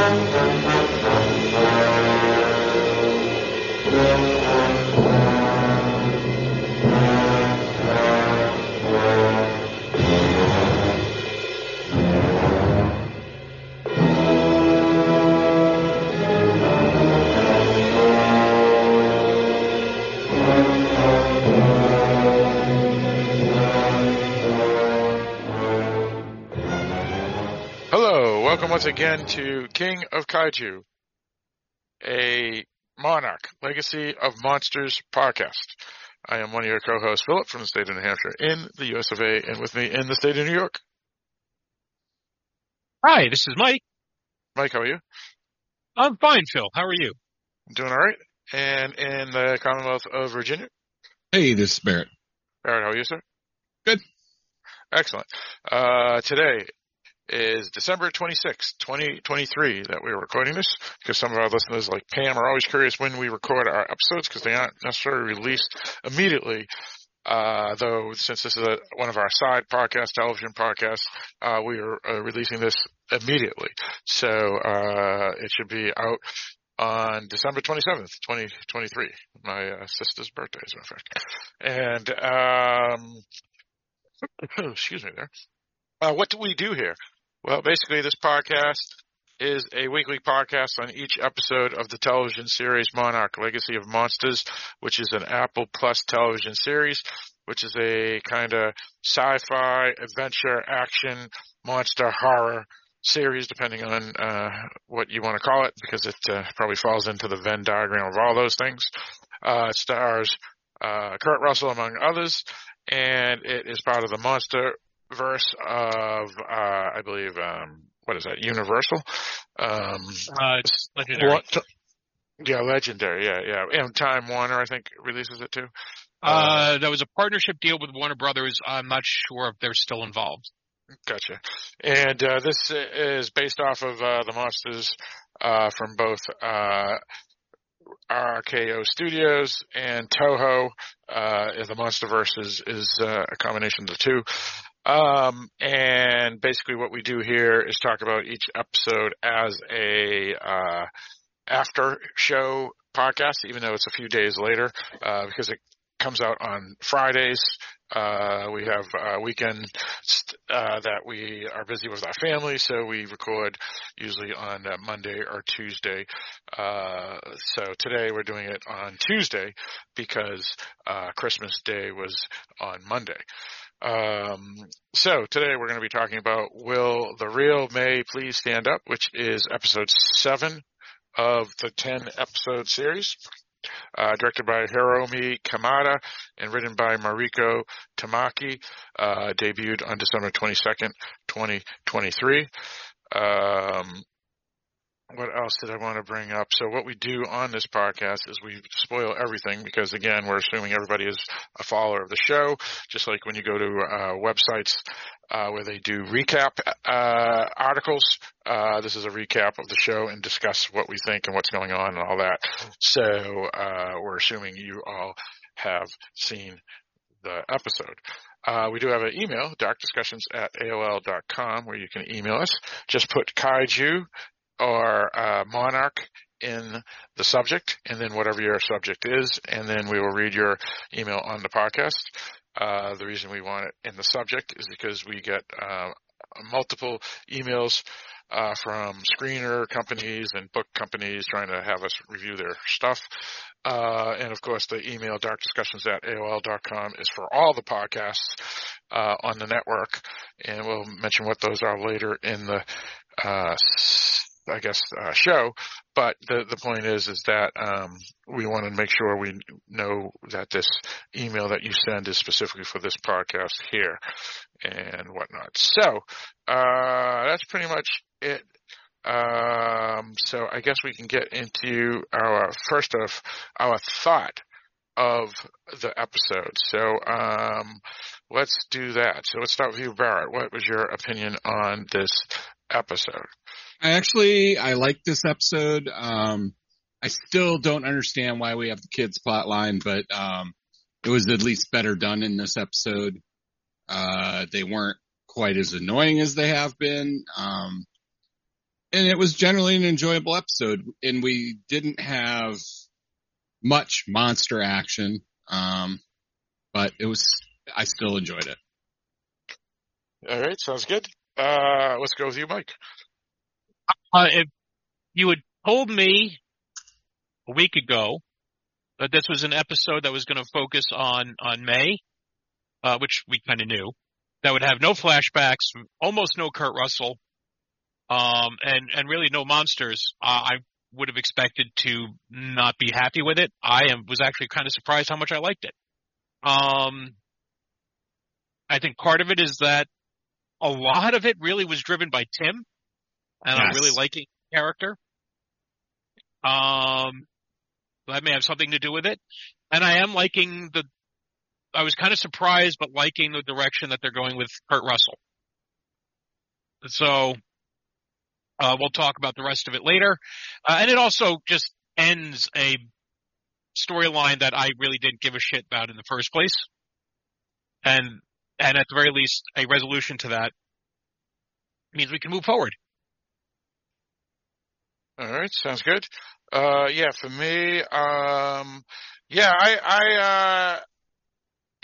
Hello, welcome once again to King of Kaiju, a Monarch Legacy of Monsters podcast. I am one of your co-hosts, Philip, from the state of New Hampshire in the US of A, and with me in the state of New York. Hi, this is Mike. Mike, how are you? I'm fine, Phil. How are you? I'm doing all right. And in the Commonwealth of Virginia, Hey, this is Barrett. Barrett, how are you, sir? Good. Excellent. Uh, today is December 26th, 2023 that we're recording this because some of our listeners like Pam are always curious when we record our episodes because they aren't necessarily released immediately. Uh, though since this is a, one of our side podcasts, television podcasts, uh, we are uh, releasing this immediately. So, uh, it should be out on December 27th, 2023, my uh, sister's birthday, as a matter of fact. And, um, excuse me there. Uh, what do we do here? Well, basically this podcast is a weekly podcast on each episode of the television series Monarch Legacy of Monsters, which is an Apple Plus television series, which is a kind of sci-fi, adventure, action, monster, horror series, depending on uh, what you want to call it, because it uh, probably falls into the Venn diagram of all those things. Uh, it stars uh, Kurt Russell, among others, and it is part of the Monster verse of, uh, I believe, um, what is that? Universal. Um, Uh, it's legendary. what- yeah, legendary. Yeah, yeah. And Time Warner, I think, releases it too. Uh, that was a partnership deal with Warner Brothers. I'm not sure if they're still involved. Gotcha. And uh, this is based off of uh, the monsters uh, from both uh, RKO Studios and Toho. Uh, the MonsterVerse is, is uh, a combination of the two. Um, and basically what we do here is talk about each episode as a uh, after show podcast, even though it's a few days later, uh, because it comes out on Fridays. Uh, we have uh, weekend uh, that we are busy with our family, so we record usually on uh, Monday or Tuesday. Uh, so today we're doing it on Tuesday because uh, Christmas Day was on Monday. Um, so today we're going to be talking about Will the Real May Please Stand Up, which is episode seven of the 10 episode series. Uh, directed by Hiromi Kamata and written by Mariko Tamaki, uh, debuted on December 22nd, 2023. Um, what else did I want to bring up? So what we do on this podcast is we spoil everything because again, we're assuming everybody is a follower of the show, just like when you go to uh, websites uh, where they do recap uh, articles. Uh, this is a recap of the show and discuss what we think and what's going on and all that. So uh, we're assuming you all have seen the episode. Uh, we do have an email, darkdiscussions at AOL.com, where you can email us. Just put kaiju or uh, monarch in the subject, and then whatever your subject is, and then we will read your email on the podcast. Uh, the reason we want it in the subject is because we get uh, multiple emails uh, from screener companies and book companies trying to have us review their stuff. Uh, and of course, the email darkdiscussions at AOL.com is for all the podcasts uh, on the network, and we'll mention what those are later in the uh, I guess uh, show. But the the point is is that um, we want to make sure we know that this email that you send is specifically for this podcast here and whatnot. So uh, that's pretty much it. Um, so I guess we can get into our first of our thought of the episode. So um, let's do that. So let's start with you, Barrett. What was your opinion on this episode? I actually, I like this episode. Um, I still don't understand why we have the kids plot line, but, um, it was at least better done in this episode. Uh, they weren't quite as annoying as they have been. Um, and it was generally an enjoyable episode and we didn't have much monster action. Um, but it was, I still enjoyed it. All right, sounds good. Uh, let's go with you, Mike. Uh, if you had told me a week ago that this was an episode that was going to focus on on May, uh, which we kind of knew, that would have no flashbacks, almost no Kurt Russell, um, and and really no monsters, uh, I would have expected to not be happy with it. I am was actually kind of surprised how much I liked it. Um, I think part of it is that a lot of it really was driven by Tim, and I'm really liking the character. Um, that may have something to do with it, and I am liking the. I was kind of surprised, but liking the direction that they're going with Kurt Russell. So, uh, we'll talk about the rest of it later, uh, and it also just ends a storyline that I really didn't give a shit about in the first place, and and at the very least, a resolution to that means we can move forward. All right, sounds good. Uh, yeah, for me, um, yeah, I, I,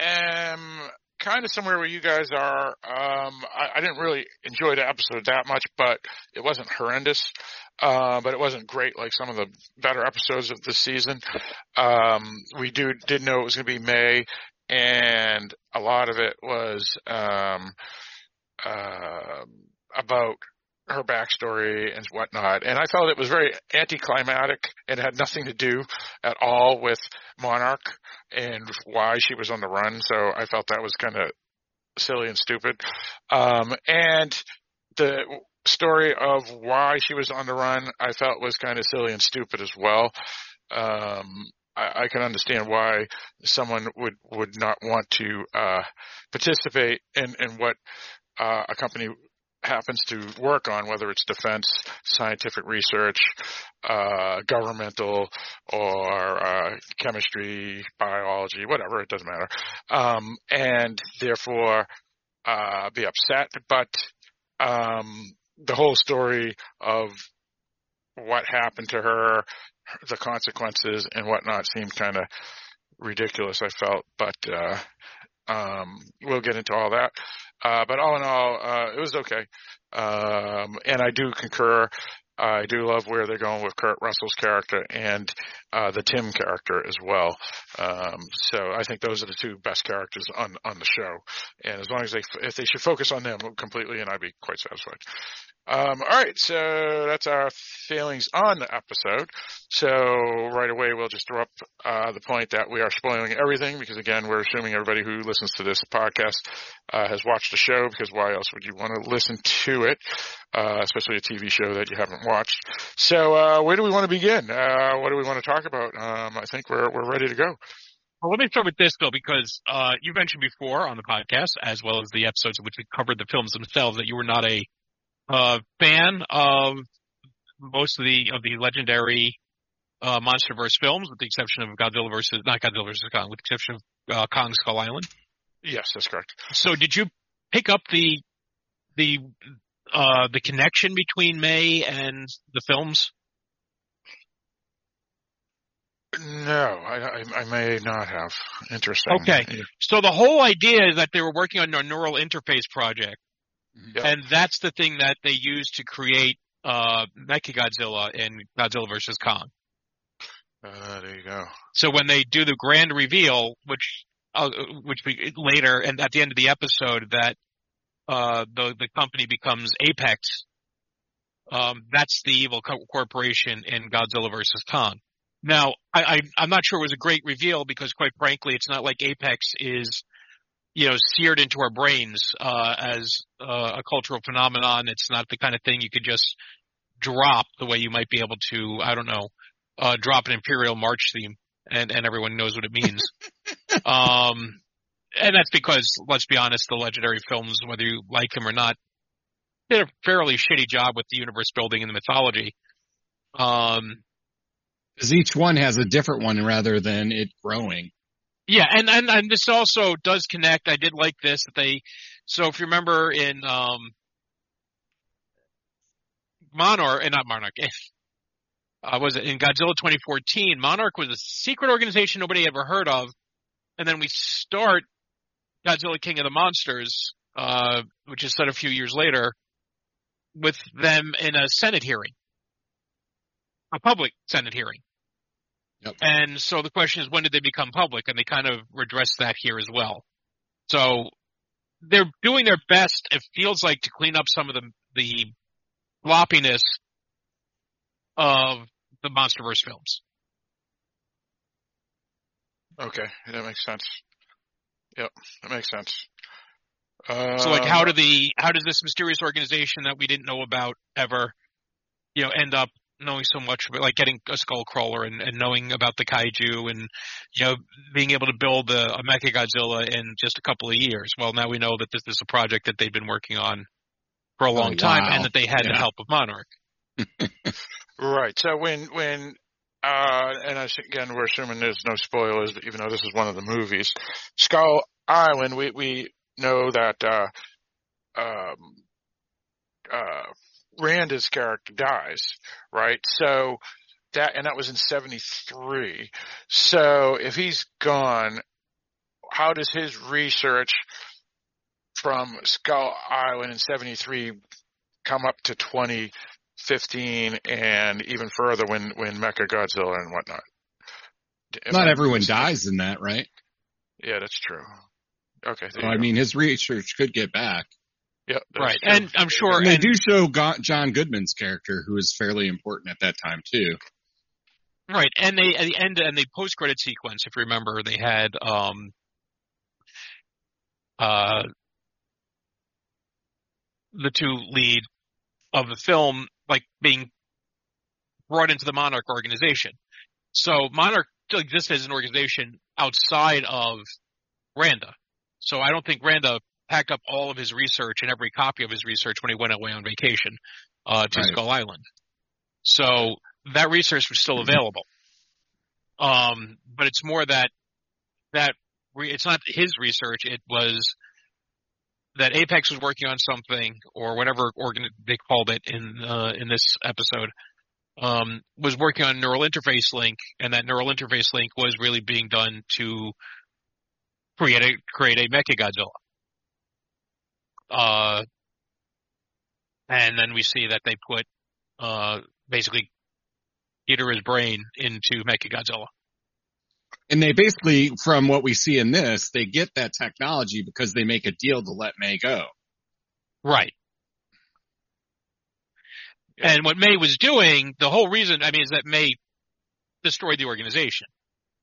uh, am kind of somewhere where you guys are. Um, I, I didn't really enjoy the episode that much, but it wasn't horrendous. Uh, but it wasn't great like some of the better episodes of the season. Um, we do, did know it was going to be May and a lot of it was, um, uh, about her backstory and whatnot. And I felt it was very anticlimactic and had nothing to do at all with Monarch and why she was on the run. So I felt that was kind of silly and stupid. Um, and the story of why she was on the run, I felt was kind of silly and stupid as well. Um, I, can understand why someone would, would not want to, uh, participate in, in what, uh, a company happens to work on, whether it's defense, scientific research, uh, governmental, or uh, chemistry, biology, whatever, it doesn't matter, um, and therefore uh, be upset. But um, the whole story of what happened to her, the consequences, and whatnot seemed kind of ridiculous. I felt, but uh, um, we'll get into all that. Uh, but all in all, uh, it was okay. Um, and I do concur. I do love where they're going with Kurt Russell's character and uh, the Tim character as well. Um, so I think those are the two best characters on on the show. And as long as they, if they should focus on them completely, and I'd be quite satisfied. Um, all right, so that's our feelings on the episode. So right away, we'll just throw up uh, the point that we are spoiling everything because again, we're assuming everybody who listens to this podcast uh, has watched the show because why else would you want to listen to it, uh, especially a TV show that you haven't watched. So uh, where do we want to begin? Uh, what do we want to talk about? Um, I think we're we're ready to go. Well, let me start with this, though, because uh, you mentioned before on the podcast, as well as the episodes in which we covered the films themselves, that you were not a uh, fan of most of the of the legendary uh, MonsterVerse films, with the exception of Godzilla versus not Godzilla versus Kong, with the exception of uh, Kong Skull Island. Yes, that's correct. So, did you pick up the the uh, the connection between May and the films? No, I, I, I may not have. Interesting. Okay. So the whole idea is that they were working on a neural interface project, Yeah. and that's the thing that they used to create uh, Mechagodzilla in Godzilla versus Kong. Uh, there you go. So when they do the grand reveal, which uh, which we, later and at the end of the episode that uh, the the company becomes Apex, um, that's the evil co- corporation in Godzilla versus Kong. Now, I, I I'm not sure it was a great reveal because, quite frankly, it's not like Apex is you know seared into our brains uh, as uh, a cultural phenomenon. It's not the kind of thing you could just drop the way you might be able to. I don't know uh, drop an Imperial March theme, and and everyone knows what it means. um, and that's because, let's be honest, the legendary films, whether you like them or not, did a fairly shitty job with the universe building and the mythology. Um, Because each one has a different one rather than it growing. yeah, and, and and this also does connect. I did like this that they. So if you remember in um, Monarch, and not Monarch, uh, was it in Godzilla 2014? Monarch was a secret organization nobody ever heard of, and then we start Godzilla King of the Monsters, uh, which is set a few years later, with them in a Senate hearing, a public Senate hearing. Yep. And so the question is, when did they become public? And they kind of redress that here as well. So they're doing their best. It feels like to clean up some of the the floppiness of the MonsterVerse films. Okay, that makes sense. Yep, that makes sense. Uh, So like, how do the how does this mysterious organization that we didn't know about ever, you know, end up knowing so much about like getting a skull crawler and, and knowing about the kaiju and you know being able to build a, a Mecha Godzilla in just a couple of years? Well, now we know that this is a project that they've been working on for a long Oh, time wow. and that they had the help of Monarch. Right. So when when uh, and I again we're assuming there's no spoilers, even though this is one of the movies. Skull Island. We we know that uh, um, uh, Randa's character dies, right? So that and that was in '73. So if he's gone, how does his research from Skull Island in '73 come up to 2015 and even further when when Mecha Godzilla and whatnot? Am Not I everyone mistaken? dies in that, right? Yeah, that's true. Okay. So, I go. mean, his research could get back. yeah, Right. true. And I'm sure And they and- do show Go- John Goodman's character, who is fairly important at that time too. Right, and they at the end and the post credit sequence, if you remember, they had um uh the two lead of the film like being brought into the Monarch organization. So Monarch still exists as an organization outside of Randa. So I don't think Randa packed up all of his research and every copy of his research when he went away on vacation uh, to Right. Skull Island. So that research was still available. Um, but it's more that that re- it's not his research. It was that Apex was working on something or whatever organ they called it in uh, in this episode um, was working on neural interface link, and that neural interface link was really being done to create a create a Mecha Godzilla. Uh, and then we see that they put uh, basically Ghidorah's brain into Mecha Godzilla. And they basically, from what we see in this, they get that technology because they make a deal to let May go. Right. Yeah. And what May was doing, the whole reason, I mean, is that May destroyed the organization.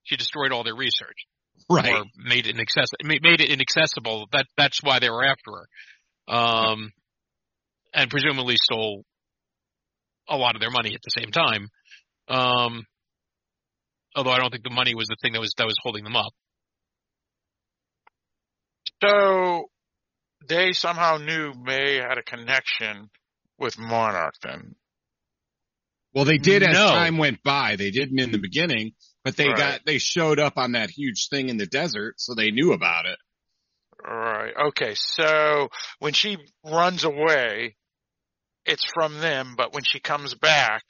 She destroyed all their research. Right. or made it inaccessible. Made it inaccessible. That that's why they were after her, um, and presumably stole a lot of their money at the same time. Um, although I don't think the money was the thing that was that was holding them up. So they somehow knew May had a connection with Monarch then. Well, they did as No. time went by. They didn't in the beginning, but they Right. got, they showed up on that huge thing in the desert, so they knew about it. Right. Okay. So when she runs away, it's from them, but when she comes back,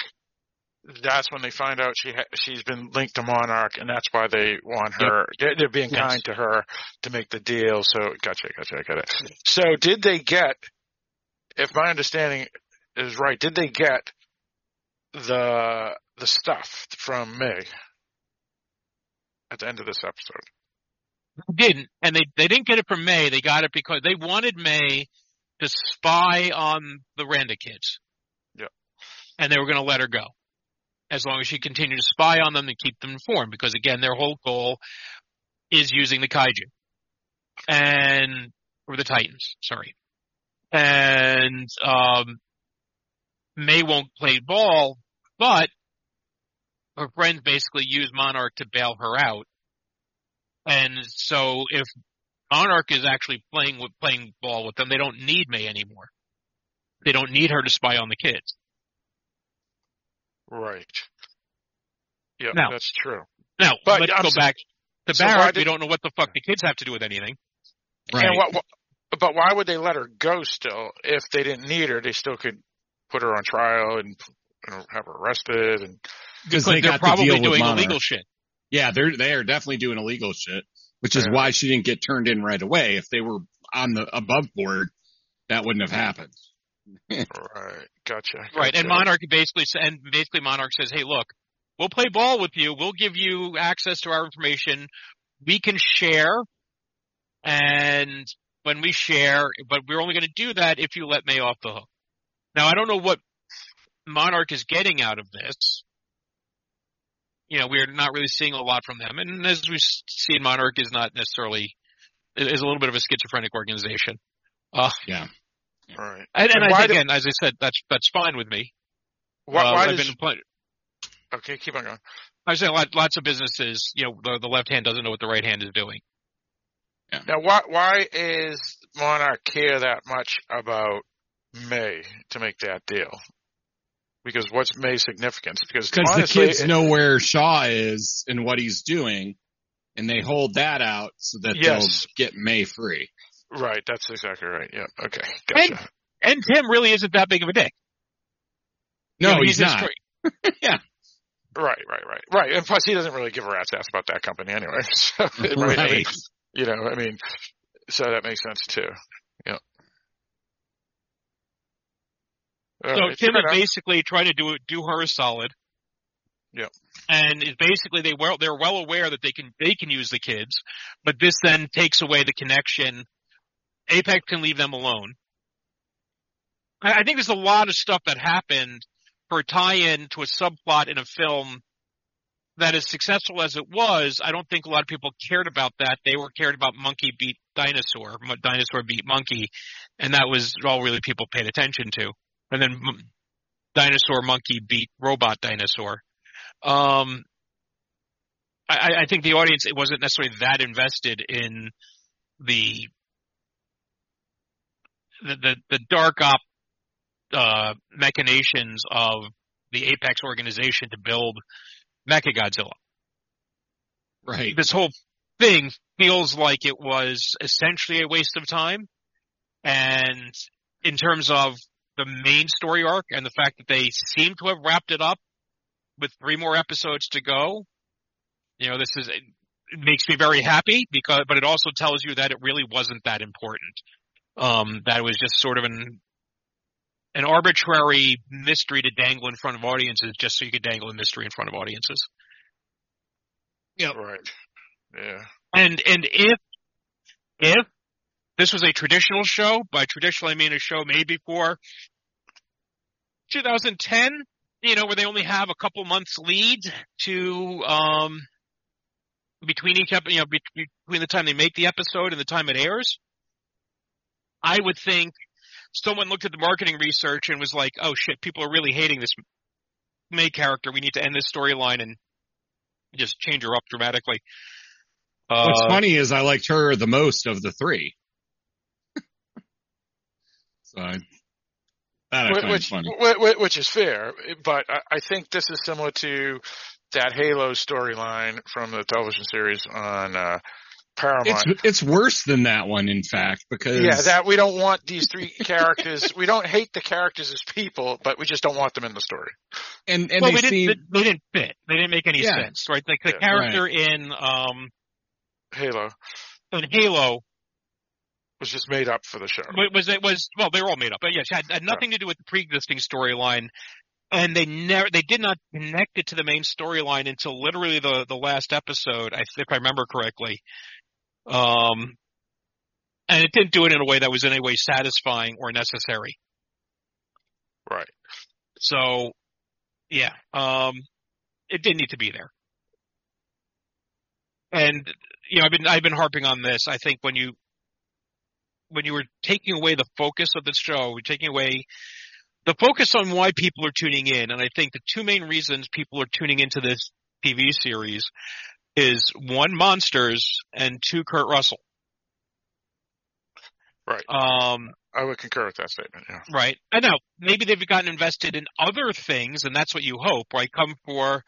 that's when they find out she ha- she's been linked to Monarch, and that's why they want her. They're, they're being Yes. kind to her to make the deal. So gotcha, gotcha, I got it. So did they get? If my understanding is right, did they get the the stuff from May at the end of this episode? Didn't and they they didn't get it from May. They got it because they wanted May to spy on the Randa kids. Yeah. And they were going to let her go as long as she continued to spy on them and keep them informed. Because again, their whole goal is using the kaiju and or the Titans. Sorry, and um, May won't play ball, but her friends basically use Monarch to bail her out. And so if Monarch is actually playing with playing ball with them, they don't need May anymore. They don't need her to spy on the kids. Right. Yeah, Now- that's true. Now, But let's I'm go s- back to so why Barrett. did- we don't know what the fuck the kids have to do with anything. Right. And what, what, but why would they let her go still if they didn't need her? They still could put her on trial and you know, have her arrested and because they they're got probably the deal with doing Monarch. illegal shit. Yeah, they're they are definitely doing illegal shit, which is Yeah. why she didn't get turned in right away. If they were on the above board, that wouldn't have happened. Right, gotcha. Right. And gotcha. Monarch basically and basically Monarch says, "Hey, look, we'll play ball with you. We'll give you access to our information. We can share, and when we share, but we're only going to do that if you let May off the hook." Now, I don't know what Monarch is getting out of this. You know, we're not really seeing a lot from them, and as we've seen, Monarch is not necessarily is a little bit of a schizophrenic organization. Uh, Yeah. Right. and, and And I why think, do- again, as I said, that's that's fine with me. Why, Uh, why I've does, been pl- okay, keep on going. I was saying lot, lots of businesses, you know, the, the left hand doesn't know what the right hand is doing. Yeah. Now, why why is Monarch care that much about May to make that deal? Because what's May's significance? Because Because the kids it- know where Shaw is and what he's doing, and they hold that out so that Yes. they'll get May free. Right, that's exactly right. Yeah. Okay. And- Gotcha. And and Tim really isn't that big of a dick. No, You know, he's, just not. straight- right, right, right, right. And plus, he doesn't really give a rat's ass about that company anyway. So, right. I mean, Right. you know, I mean, so that makes sense too. Yeah. All So right, Tim fair is basically trying to do do her a solid. Yep. And is basically they well they're well aware that they can they can use the kids, but this then takes away the connection. Apex can leave them alone. I, I think there's a lot of stuff that happened for a tie-in to a subplot in a film that as successful as it was, I don't think a lot of people cared about that. They were cared about monkey beat dinosaur, dinosaur beat monkey, and that was all really people paid attention to. And then dinosaur monkey beat robot dinosaur. Um, I, I- I think the audience it wasn't necessarily that invested in the the the, the dark op uh, machinations of the Apex organization to build Mechagodzilla. Right. This whole thing feels like it was essentially a waste of time. And in terms of the main story arc and the fact that they seem to have wrapped it up with three more episodes to go, you know, this is, it makes me very happy because, but it also tells you that it really wasn't that important. Um, that was just sort of an, an arbitrary mystery to dangle in front of audiences just so you could dangle a mystery in front of audiences. Yeah. Right. Yeah. And and if if this was a traditional show, by traditional I mean a show made before 2010, you know, where they only have a couple months lead to um between each episode, you know, be- between the time they make the episode and the time it airs, I would think someone looked at the marketing research and was like, "Oh shit, people are really hating this May character. We need to end this storyline and just change her up dramatically." What's Uh, funny is I liked her the most of the three. so I, that I which, funny. wh- wh- which is fair, but I, I think this is similar to that Halo storyline from the television series on uh, Paramount. It's it's worse than that one, in fact, because yeah, that we don't want these three characters. we don't hate the characters as people, but we just don't want them in the story. and and well, they they seem didn't. They, they didn't fit. They didn't make any Yeah. sense, right? Like the Yeah. character in um Halo in Halo was just made up for the show. wa- was it was well they were all made up, but yes, had, had nothing to do with the pre-existing storyline, and they never they did not connect it to the main storyline until literally the the last episode, I if I remember correctly. Um, and it didn't do it in a way that was in any way satisfying or necessary. Right. So, yeah, um, it didn't need to be there. And you know, I've been I've been harping on this. I think when you when you were taking away the focus of the show, you're taking away the focus on why people are tuning in, and I think the two main reasons people are tuning into this TV series is one monsters and two Kurt Russell. Right. Um, I would concur with that statement. Yeah. Right. I know. Maybe they've gotten invested in other things, and that's what you hope, right? Come for,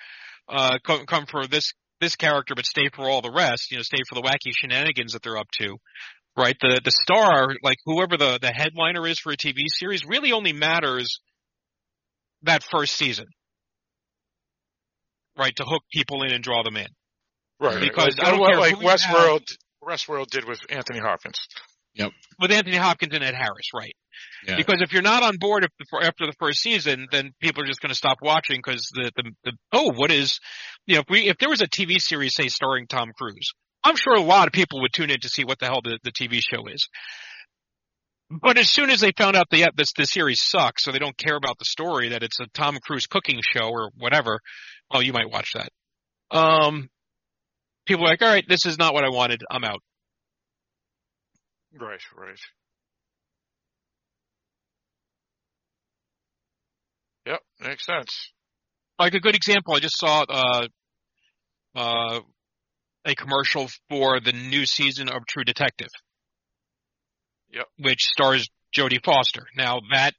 uh, come, come for this, this character, but stay for all the rest, you know, stay for the wacky shenanigans that they're up to. Right. The, the star, like whoever the, the headliner is for a TV series really only matters that first season, right? To hook people in and draw them in. Right. Because like, I don't what- care like who you have. Westworld, Westworld did with Anthony Hopkins. Yep. With Anthony Hopkins and Ed Harris, right? Yeah. Because if you're not on board after the first season, then people are just going to stop watching because the, the the oh, what is, you know, if we if there was a TV series say starring Tom Cruise, I'm sure a lot of people would tune in to see what the hell the, the TV show is. But as soon as they found out the this the series sucks, so they don't care about the story that it's a Tom Cruise cooking show or whatever, well, you might watch that. Um, people are like, all right, this is not what I wanted. I'm out. Right, right. Yep, makes sense. like a good example, I just saw uh, uh, a commercial for the new season of True Detective. Yep. Which stars Jodie Foster. Now that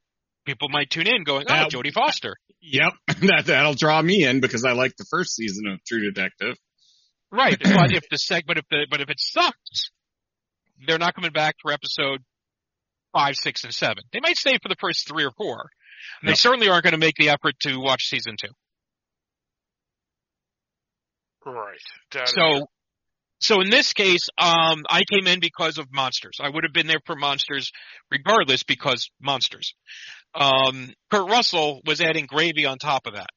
people might tune in going, oh, Jodie Foster. Yep, that that'll draw me in because I like the first season of True Detective. Right. but if the seg, but if the, but if it sucks, they're not coming back for episode five, six, and seven. They might stay for the first three or four. And They Yep. certainly aren't going to make the effort to watch season two. Right. That is- So, so in this case, um, I came in because of monsters. I would have been there for monsters regardless because monsters. Um, Kurt Russell was adding gravy on top of that.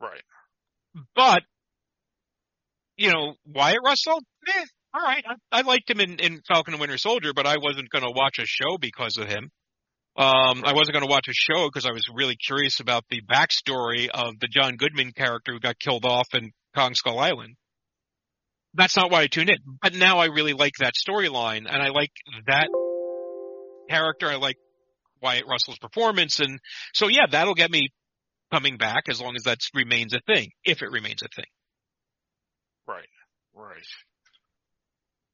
right. But, you know, Wyatt Russell, eh, all right. I, I liked him in, in Falcon and Winter Soldier, but I wasn't going to watch a show because of him. Um, I wasn't going to watch a show because I was really curious about the backstory of the John Goodman character who got killed off in Kong Skull Island. That's not why I tuned in. But now I really like that storyline and I like that character. I like Wyatt Russell's performance. And so yeah, that'll get me coming back as long as that remains a thing, if it remains a thing. Right. Right.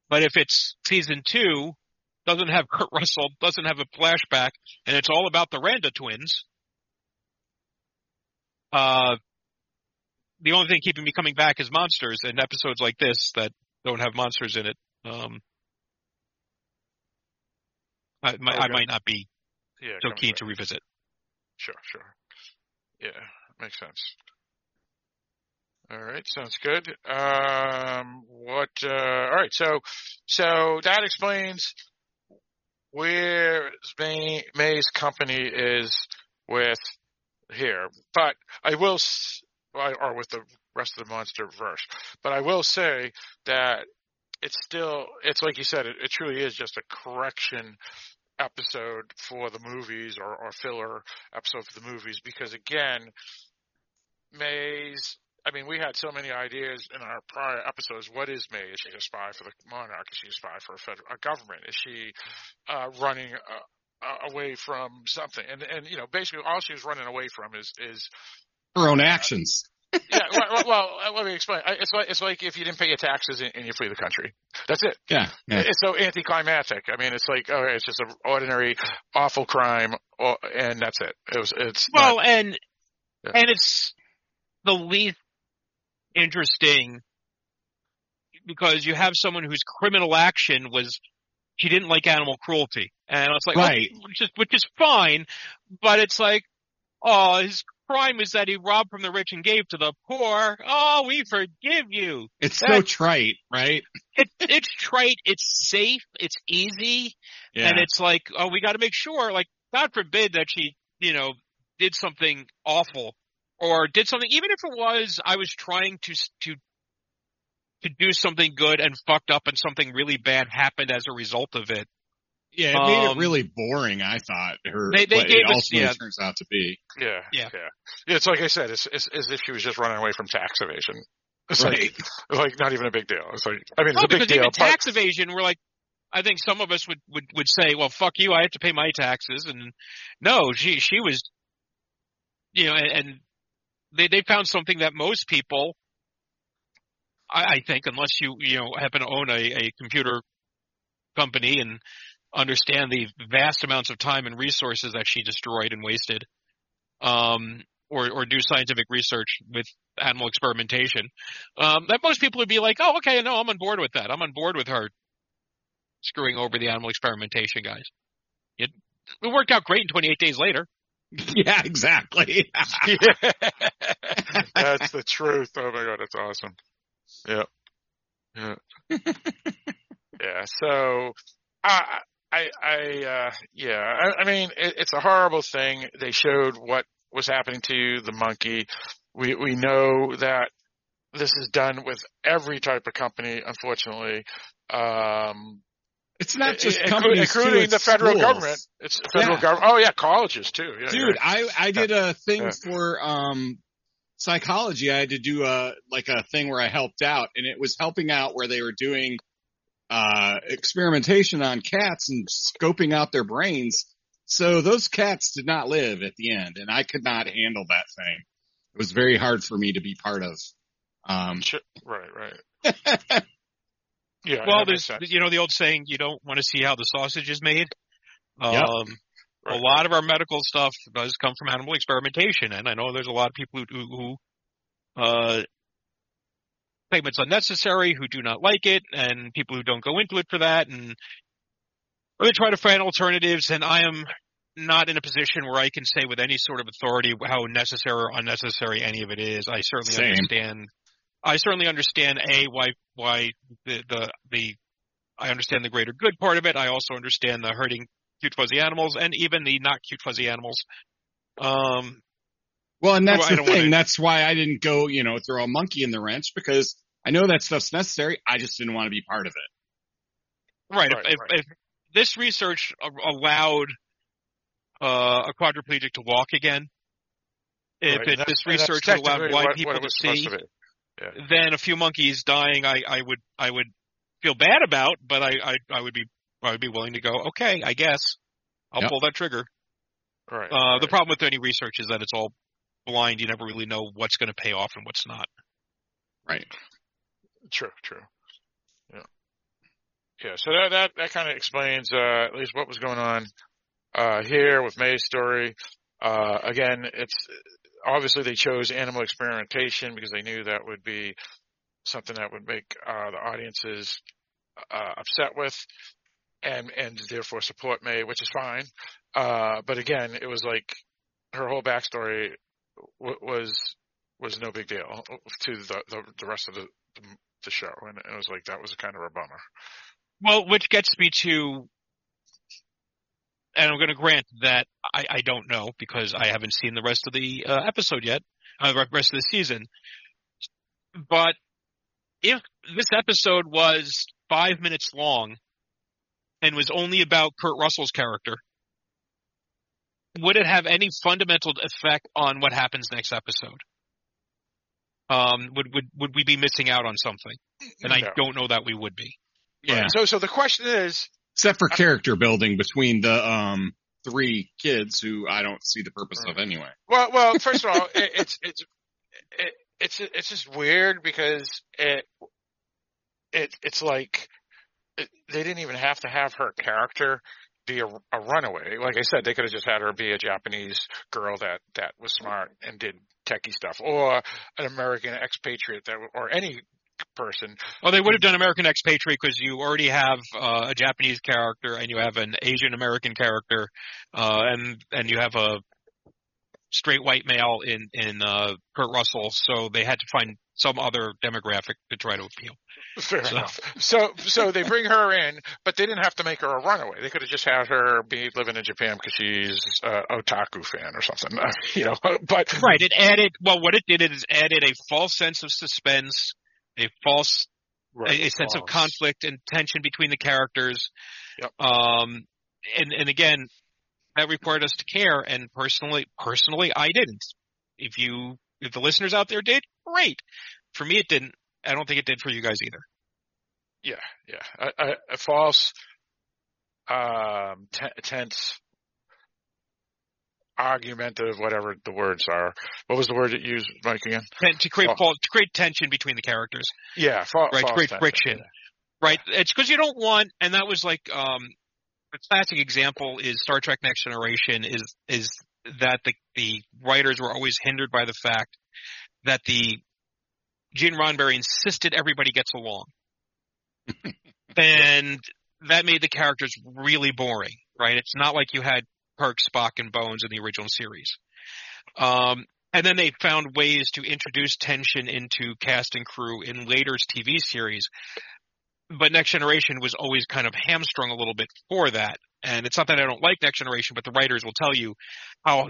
But if it's season two, doesn't have Kurt Russell, doesn't have a flashback, and it's all about the Randa twins, uh, the only thing keeping me coming back is monsters and episodes like this that don't have monsters in it. Um, I, might I might not be Yeah. so keen back. to revisit. Sure, sure. Yeah, makes sense. All right, sounds good. Um, what? Uh, all right, so so that explains where May, May's company is with here, but I will, or or with the rest of the monster verse. But I will say that it's still, it's like you said, it, it truly is just a correction episode for the movies or, or filler episode for the movies because again, May's I mean, we had so many ideas in our prior episodes. What is May? Is she a spy for the monarch? Is she a spy for a federal a government? Is she uh, running uh, uh, away from something? And and you know, basically, all she's running away from is is Her own actions. yeah. Well, well, well, uh, let me explain. It's like it's like if you didn't pay your taxes and, and you flee the country. That's it. Yeah, yeah. It's so anticlimactic. I mean, it's like, oh, it's just an ordinary, awful crime, or, and that's it. It was, it's Well, not, and Yeah. and it's the least interesting because you have someone whose criminal action was she didn't like animal cruelty, and it's like, oh, which is which is fine, but it's like, oh, his crime is that he robbed from the rich and gave to the poor. Oh, we forgive you. It's so trite, right? It, it's trite. It's safe. It's easy. Yeah. And it's like, oh, we got to make sure, like, God forbid that she, you know, did something awful or did something, even if it was, I was trying to, to, to do something good and fucked up and something really bad happened as a result of it. yeah, it made um, it really boring. I thought her. They- they gave it us- ultimately yeah. turns out to be. yeah, Yeah. yeah, yeah. It's like I said, it's, it's as if she was just running away from tax evasion. It's Right. like, like not even a big deal. It's like, I mean, it's No, a big because deal. even but- tax evasion, we're like, I think some of us would, would, would say, well, fuck you, I have to pay my taxes. And no, she, she was, you know, and, and they, they found something that most people, I, I think, unless you, you know, happen to own a, a computer company and understand the vast amounts of time and resources that she destroyed and wasted, um, or, or do scientific research with animal experimentation, um, that most people would be like, oh, okay, no, I'm on board with that. I'm on board with her screwing over the animal experimentation guys. It, it worked out great in 28 days later. Yeah, exactly. yeah. That's the truth. Oh my god, that's awesome. Yeah. Yeah. yeah. So I I I uh yeah, I, I mean it, it's a horrible thing. They showed what was happening to the monkey. We we know that this is done with every type of company, unfortunately. Um It's not just inclu- companies, too, including it's the federal schools. government. It's federal Yeah. government. Oh yeah, colleges too. Yeah, Dude, I, I did a thing Yeah. for, um, psychology. I had to do a, like a thing where I helped out and it was helping out where they were doing, uh, experimentation on cats and scoping out their brains. So those cats did not live at the end and I could not handle that thing. It was very hard for me to be part of. Um, Sure. Right, right. Yeah. Well, there's, you know, the old saying, you don't want to see how the sausage is made. Um, Yep. a lot of our medical stuff does come from animal experimentation, and I know there's a lot of people who, who, who uh, claim it's unnecessary, who do not like it, and people who don't go into it for that, and or they try to find alternatives. And I am not in a position where I can say with any sort of authority how necessary or unnecessary any of it is. I certainly Same. understand. I certainly understand a why why the the the I understand the greater good part of it. I also understand the hurting cute fuzzy animals and even the not cute fuzzy animals. Um, Well, and that's I the thing. wanna- That's why I didn't go, you know, throw a monkey in the wrench because I know that stuff's necessary. I just didn't want to be part of it. right. Right, if, right. if this research allowed uh, a quadriplegic to walk again, if Right, it, this research allowed technically blind people what it to was supposed see, to be. then a few monkeys dying, I, I would I would feel bad about, but I, I I would be I would be willing to go. Okay, I guess I'll Yep. pull that trigger. Right. Uh, the problem with any research is that it's all blind. You never really know what's going to pay off and what's not. Right. True, true. Yeah. Yeah, so that that, that kind of explains uh, at least what was going on uh, here with May's story. Uh, again, it's obviously they chose animal experimentation because they knew that would be something that would make uh, the audiences uh, upset with, and and therefore support May, which is fine. Uh, but again, it was like her whole backstory w- was was no big deal to the the, the rest of the the show, and it was like that was kind of a bummer. Well, which gets me to, and I'm going to grant that I, I don't know because I haven't seen the rest of the uh, episode yet, uh, the rest of the season. But if this episode was five minutes long and was only about Kurt Russell's character, would it have any fundamental effect on what happens next episode? Um, would would would we be missing out on something? And I don't know that we would be. Yeah. So so the question is, Except for character building between the, um, three kids who I don't see the purpose of anyway. well, well, first of all, it, it's it's it, it's it's just weird because it it it's like it, they didn't even have to have her character be a, a runaway. Like I said, they could have just had her be a Japanese girl that that was smart and did techie stuff, or an American expatriate that, or any person. Oh, they would have done American Expatriate because you already have uh, a Japanese character and you have an Asian American character, uh, and and you have a straight white male in in uh, Kurt Russell. So they had to find some other demographic to try to appeal. Fair So- enough. So, so they bring her in, but they didn't have to make her a runaway. They could have just had her be living in Japan because she's a otaku fan or something, you know. But Right. It added. Well, what it did is added a false sense of suspense, a false Right, a, a sense of conflict and tension between the characters. Yep. Um, and and again, that required us to care. And personally, personally, I didn't. If you, if the listeners out there did, great. For me, it didn't. I don't think it did for you guys either. Yeah, yeah. A, a, a false, um, t- tense, argumentative, whatever the words are. What was the word that you used, Mike, again? Ten- to create Well- fal- to create tension between the characters. Yeah, fa- Right, false great tension, friction. yeah. Right. It's because you don't want, and that was like um, the classic example is Star Trek Next Generation is is that the the writers were always hindered by the fact that the Gene Roddenberry insisted everybody gets along, and that made the characters really boring. Right. It's not like you had Kirk, Spock, and Bones in the original series. Um, and then they found ways to introduce tension into cast and crew in later's TV series. But Next Generation was always kind of hamstrung a little bit for that. And it's not that I don't like Next Generation, but the writers will tell you how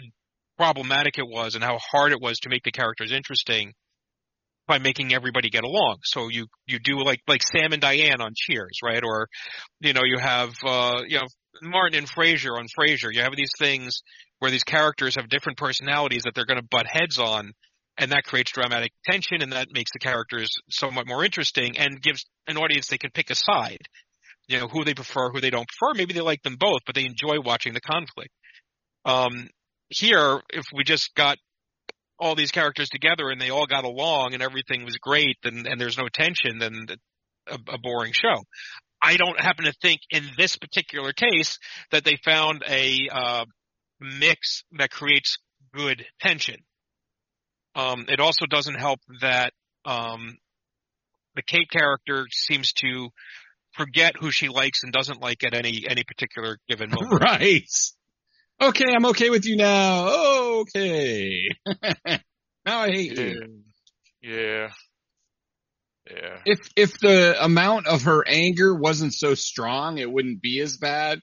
problematic it was and how hard it was to make the characters interesting by making everybody get along. So you you do like like Sam and Diane on Cheers, right? Or you know you have uh, you know Martin and Frasier on Frasier. You have these things where these characters have different personalities that they're going to butt heads on, and that creates dramatic tension, and that makes the characters somewhat more interesting and gives an audience they can pick a side. You know who they prefer, who they don't prefer. Maybe they like them both, but they enjoy watching the conflict. Um, here, if we just got all these characters together and they all got along and everything was great and, and there's no tension, then a, a boring show. I don't happen to think in this particular case that they found a uh, mix that creates good tension. Um, it also doesn't help that um, the Kate character seems to forget who she likes and doesn't like at any any particular given moment. Right. Okay, I'm okay with you now. Okay. now I hate Yeah. you. Yeah. Yeah. If if the amount of her anger wasn't so strong, it wouldn't be as bad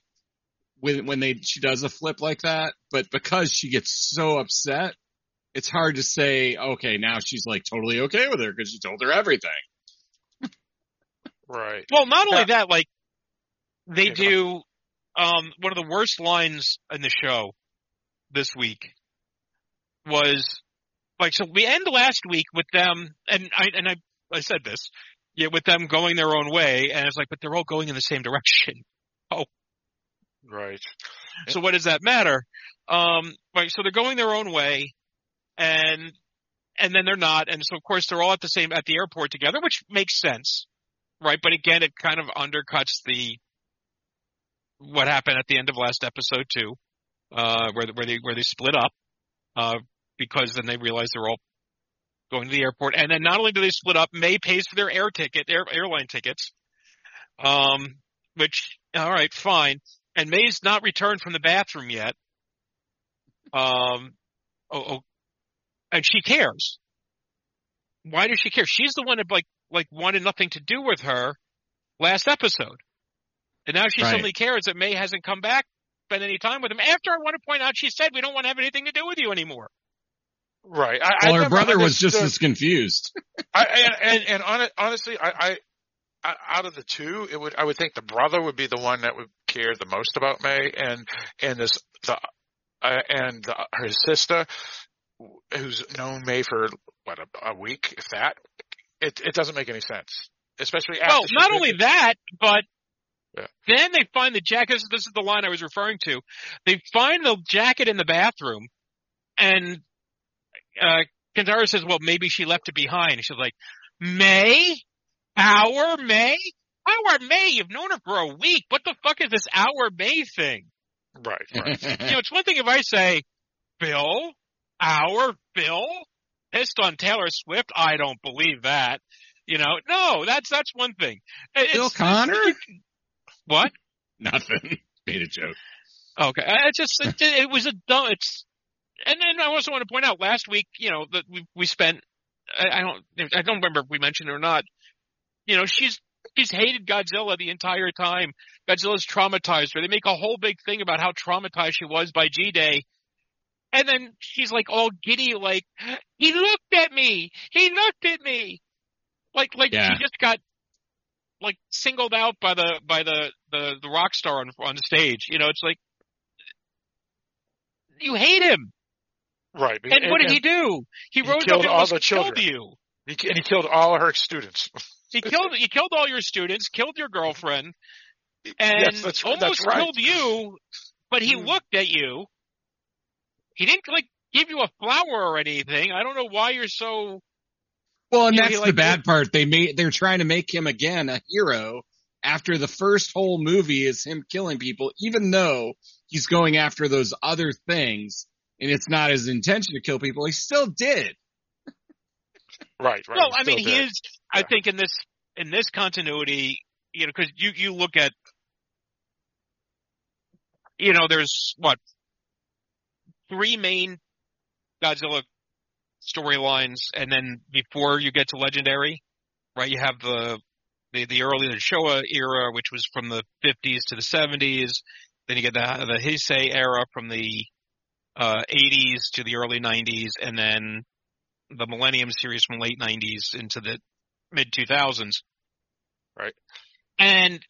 when when they she does a flip like that. But because she gets so upset, it's hard to say. Okay, now she's like totally okay with her because she told her everything. Right. Well, not only that, like they Yeah, do um one of the worst lines in the show this week was like so we end last week with them and I and I I said this yeah with them going their own way and it's like but they're all going in the same direction. Oh, right. So what does that matter? Um right so they're going their own way and and then they're not and so of course they're all at the same at the airport together which makes sense. Right? But again it kind of undercuts the what happened at the end of last episode too, uh, where where they where they split up, uh, because then they realize they're all going to the airport, and then not only do they split up, May pays for their air ticket, air, airline tickets, um, which all right, fine, and May's not returned from the bathroom yet, um, oh, oh and she cares. Why does she care? She's the one that like like wanted nothing to do with her last episode. And now she Right. suddenly cares that May hasn't come back, spend any time with him. After I want to point out, she said we don't want to have anything to do with you anymore. Right. I, Well, I her brother was just as confused. I, and and, and hon- honestly, I, I, I, out of the two, it would I would think the brother would be the one that would care the most about May, and and this the uh, and the, her sister, who's known May for what a, a week, if that. It it doesn't make any sense, especially after. well, not been- only that, but Yeah. then they find the jacket. This, this is the line I was referring to. They find the jacket in the bathroom, and uh, Kentaro says, "Well, maybe she left it behind." And she's like, "May, our May, our May. You've known her for a week. What the fuck is this our May thing?" right, right. You know, it's one thing if I say, Bill, our Bill, pissed on Taylor Swift. I don't believe that. You know, no, that's that's one thing. It- Bill Connor? What? Nothing. Made a joke. Okay, I- it's just it, it was a dumb. It's and then I also want to point out last week, you know, that we we spent. I, I don't I don't remember if we mentioned it or not. You know, she's she's hated Godzilla the entire time. Godzilla's traumatized her. They make a whole big thing about how traumatized she was by G Day. And then she's like all giddy, like, he looked at me. He looked at me. Like, like Yeah. she just got, like, singled out by the, by the, the, the rock star on, on stage. You know, it's like, you hate him. Right. And, what did he do? He, he rose killed up all almost the killed you. He, and he killed all her students. He killed, he killed all your students, killed your girlfriend, and yes, that's, almost that's right. killed you, but he Mm. looked at you. He didn't like give you a flower or anything. I don't know why you're so. Well, and You know, that's he, the like, bad part. They made they're trying to make him again a hero after the first whole movie is him killing people, even though he's going after those other things and it's not his intention to kill people. He still did. Right, right. well, I mean, still he did. is. I think in this in this continuity, you know, because you you look at, you know, there's what three main Godzilla storylines, and then before you get to Legendary, right? You have the the, the early the Showa era, which was from the 50s to the 70s. Then you get the the Heisei era from the uh, 80s to the early 90s, and then the Millennium series from late 90s into the mid 2000s. Right. And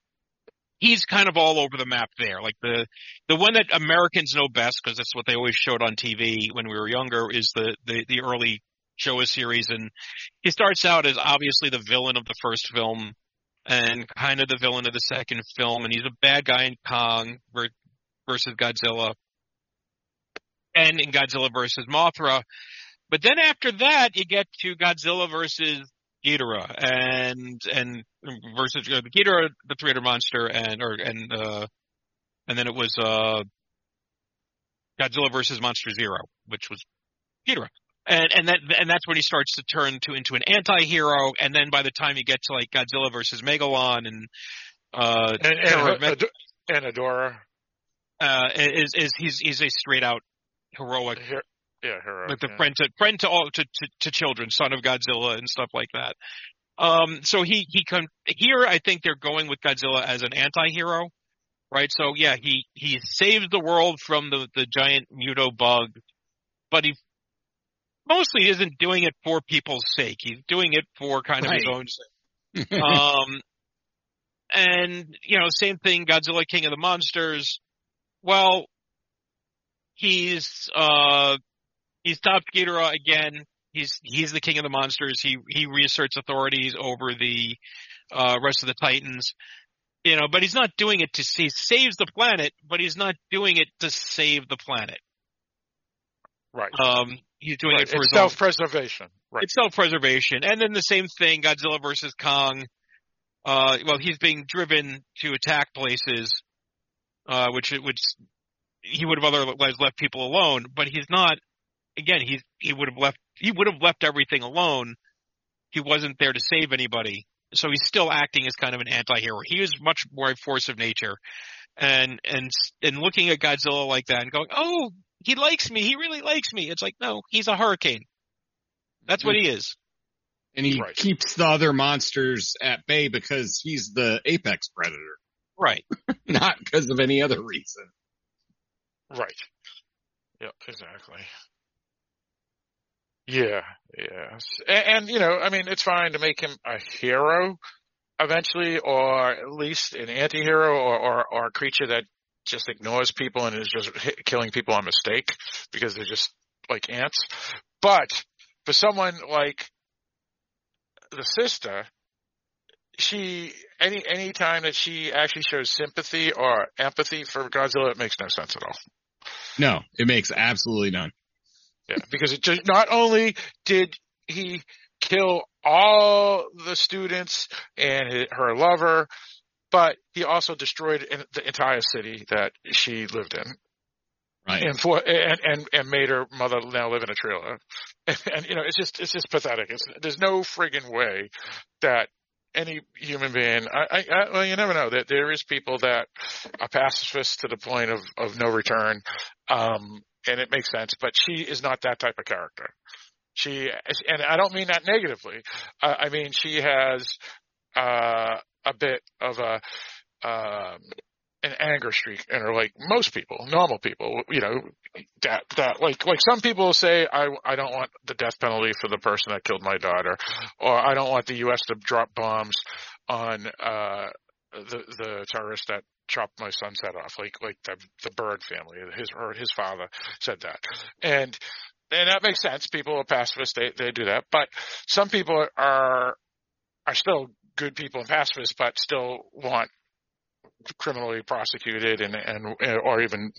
he's kind of all over the map there. Like the the one that Americans know best because that's what they always showed on TV when we were younger is the the, the early Showa series, and he starts out as obviously the villain of the first film and kind of the villain of the second film, and he's a bad guy in Kong versus Godzilla, and in Godzilla versus Mothra. But then after that, you get to Godzilla versus Ghidorah and and versus uh, Ghidorah, the three-headed monster, and or and uh, and then it was uh, Godzilla versus Monster Zero, which was Ghidorah. And and that and that's when he starts to turn to into an anti-hero, and then by the time you get to like Godzilla versus Megalon and uh and and, and Hedorah, uh, is is he's he's a straight out heroic Her- yeah, hero, like the yeah. friend to friend to all to, to to children, son of Godzilla and stuff like that. Um, so he he con- here I think they're going with Godzilla as an anti-hero, right? So yeah, he he saves the world from the the giant MUTO bug, but he mostly isn't doing it for people's sake. He's doing it for kind of his Right. own sake. um, and you know, same thing. Godzilla, King of the Monsters. Well, he's uh he stopped Ghidorah again. He's he's the king of the monsters. He he reasserts authorities over the uh, rest of the Titans. You know, but he's not doing it to he saves the planet, but he's not doing it to save the planet. right. Um, he's doing right. it for It's his self-preservation. Right. it's self-preservation. And then the same thing, Godzilla versus Kong. Uh, well, he's being driven to attack places, uh, which, which he would have otherwise left people alone, but he's not, again, he's, he would have left, he would have left everything alone. He wasn't there to save anybody. So he's still acting as kind of an anti-hero. He is much more a force of nature. And, and, and looking at Godzilla like that and going, oh, he likes me. He really likes me. It's like, no, he's a hurricane. That's what he is. and he Right. keeps the other monsters at bay because he's the apex predator, Right. not because of any other reason. Right. Yep, exactly. Yeah, yes. And, and, you know, I mean, it's fine to make him a hero eventually, or at least an anti-hero or, or, or a creature that just ignores people and is just killing people on mistake because they're just like ants. But for someone like the sister, she any any time that she actually shows sympathy or empathy for Godzilla, it makes no sense at all. No, it makes absolutely none. Yeah, because it just not only did he kill all the students and her lover, but he also destroyed the entire city that she lived in, Right. and for and and, and made her mother now live in a trailer. And, and you know, it's just it's just pathetic. It's, there's no friggin' way that any human being. I, I, I well, you never know that there is people that are pacifists to the point of of no return. Um, and it makes sense, but she is not that type of character. She, and I don't mean that negatively. I mean, she has, uh, a bit of a, um, an anger streak and are like most people, normal people, you know, that, that, like, like some people say, I, I don't want the death penalty for the person that killed my daughter, or I don't want the U.S. to drop bombs on, uh, the, the terrorist that chopped my son's head off, like, like the, the Berg family, his, or his father said that. And, and that makes sense. People are pacifists, they, they do that. But some people are, are still good people and pacifists, but still want criminally prosecuted and, and, or even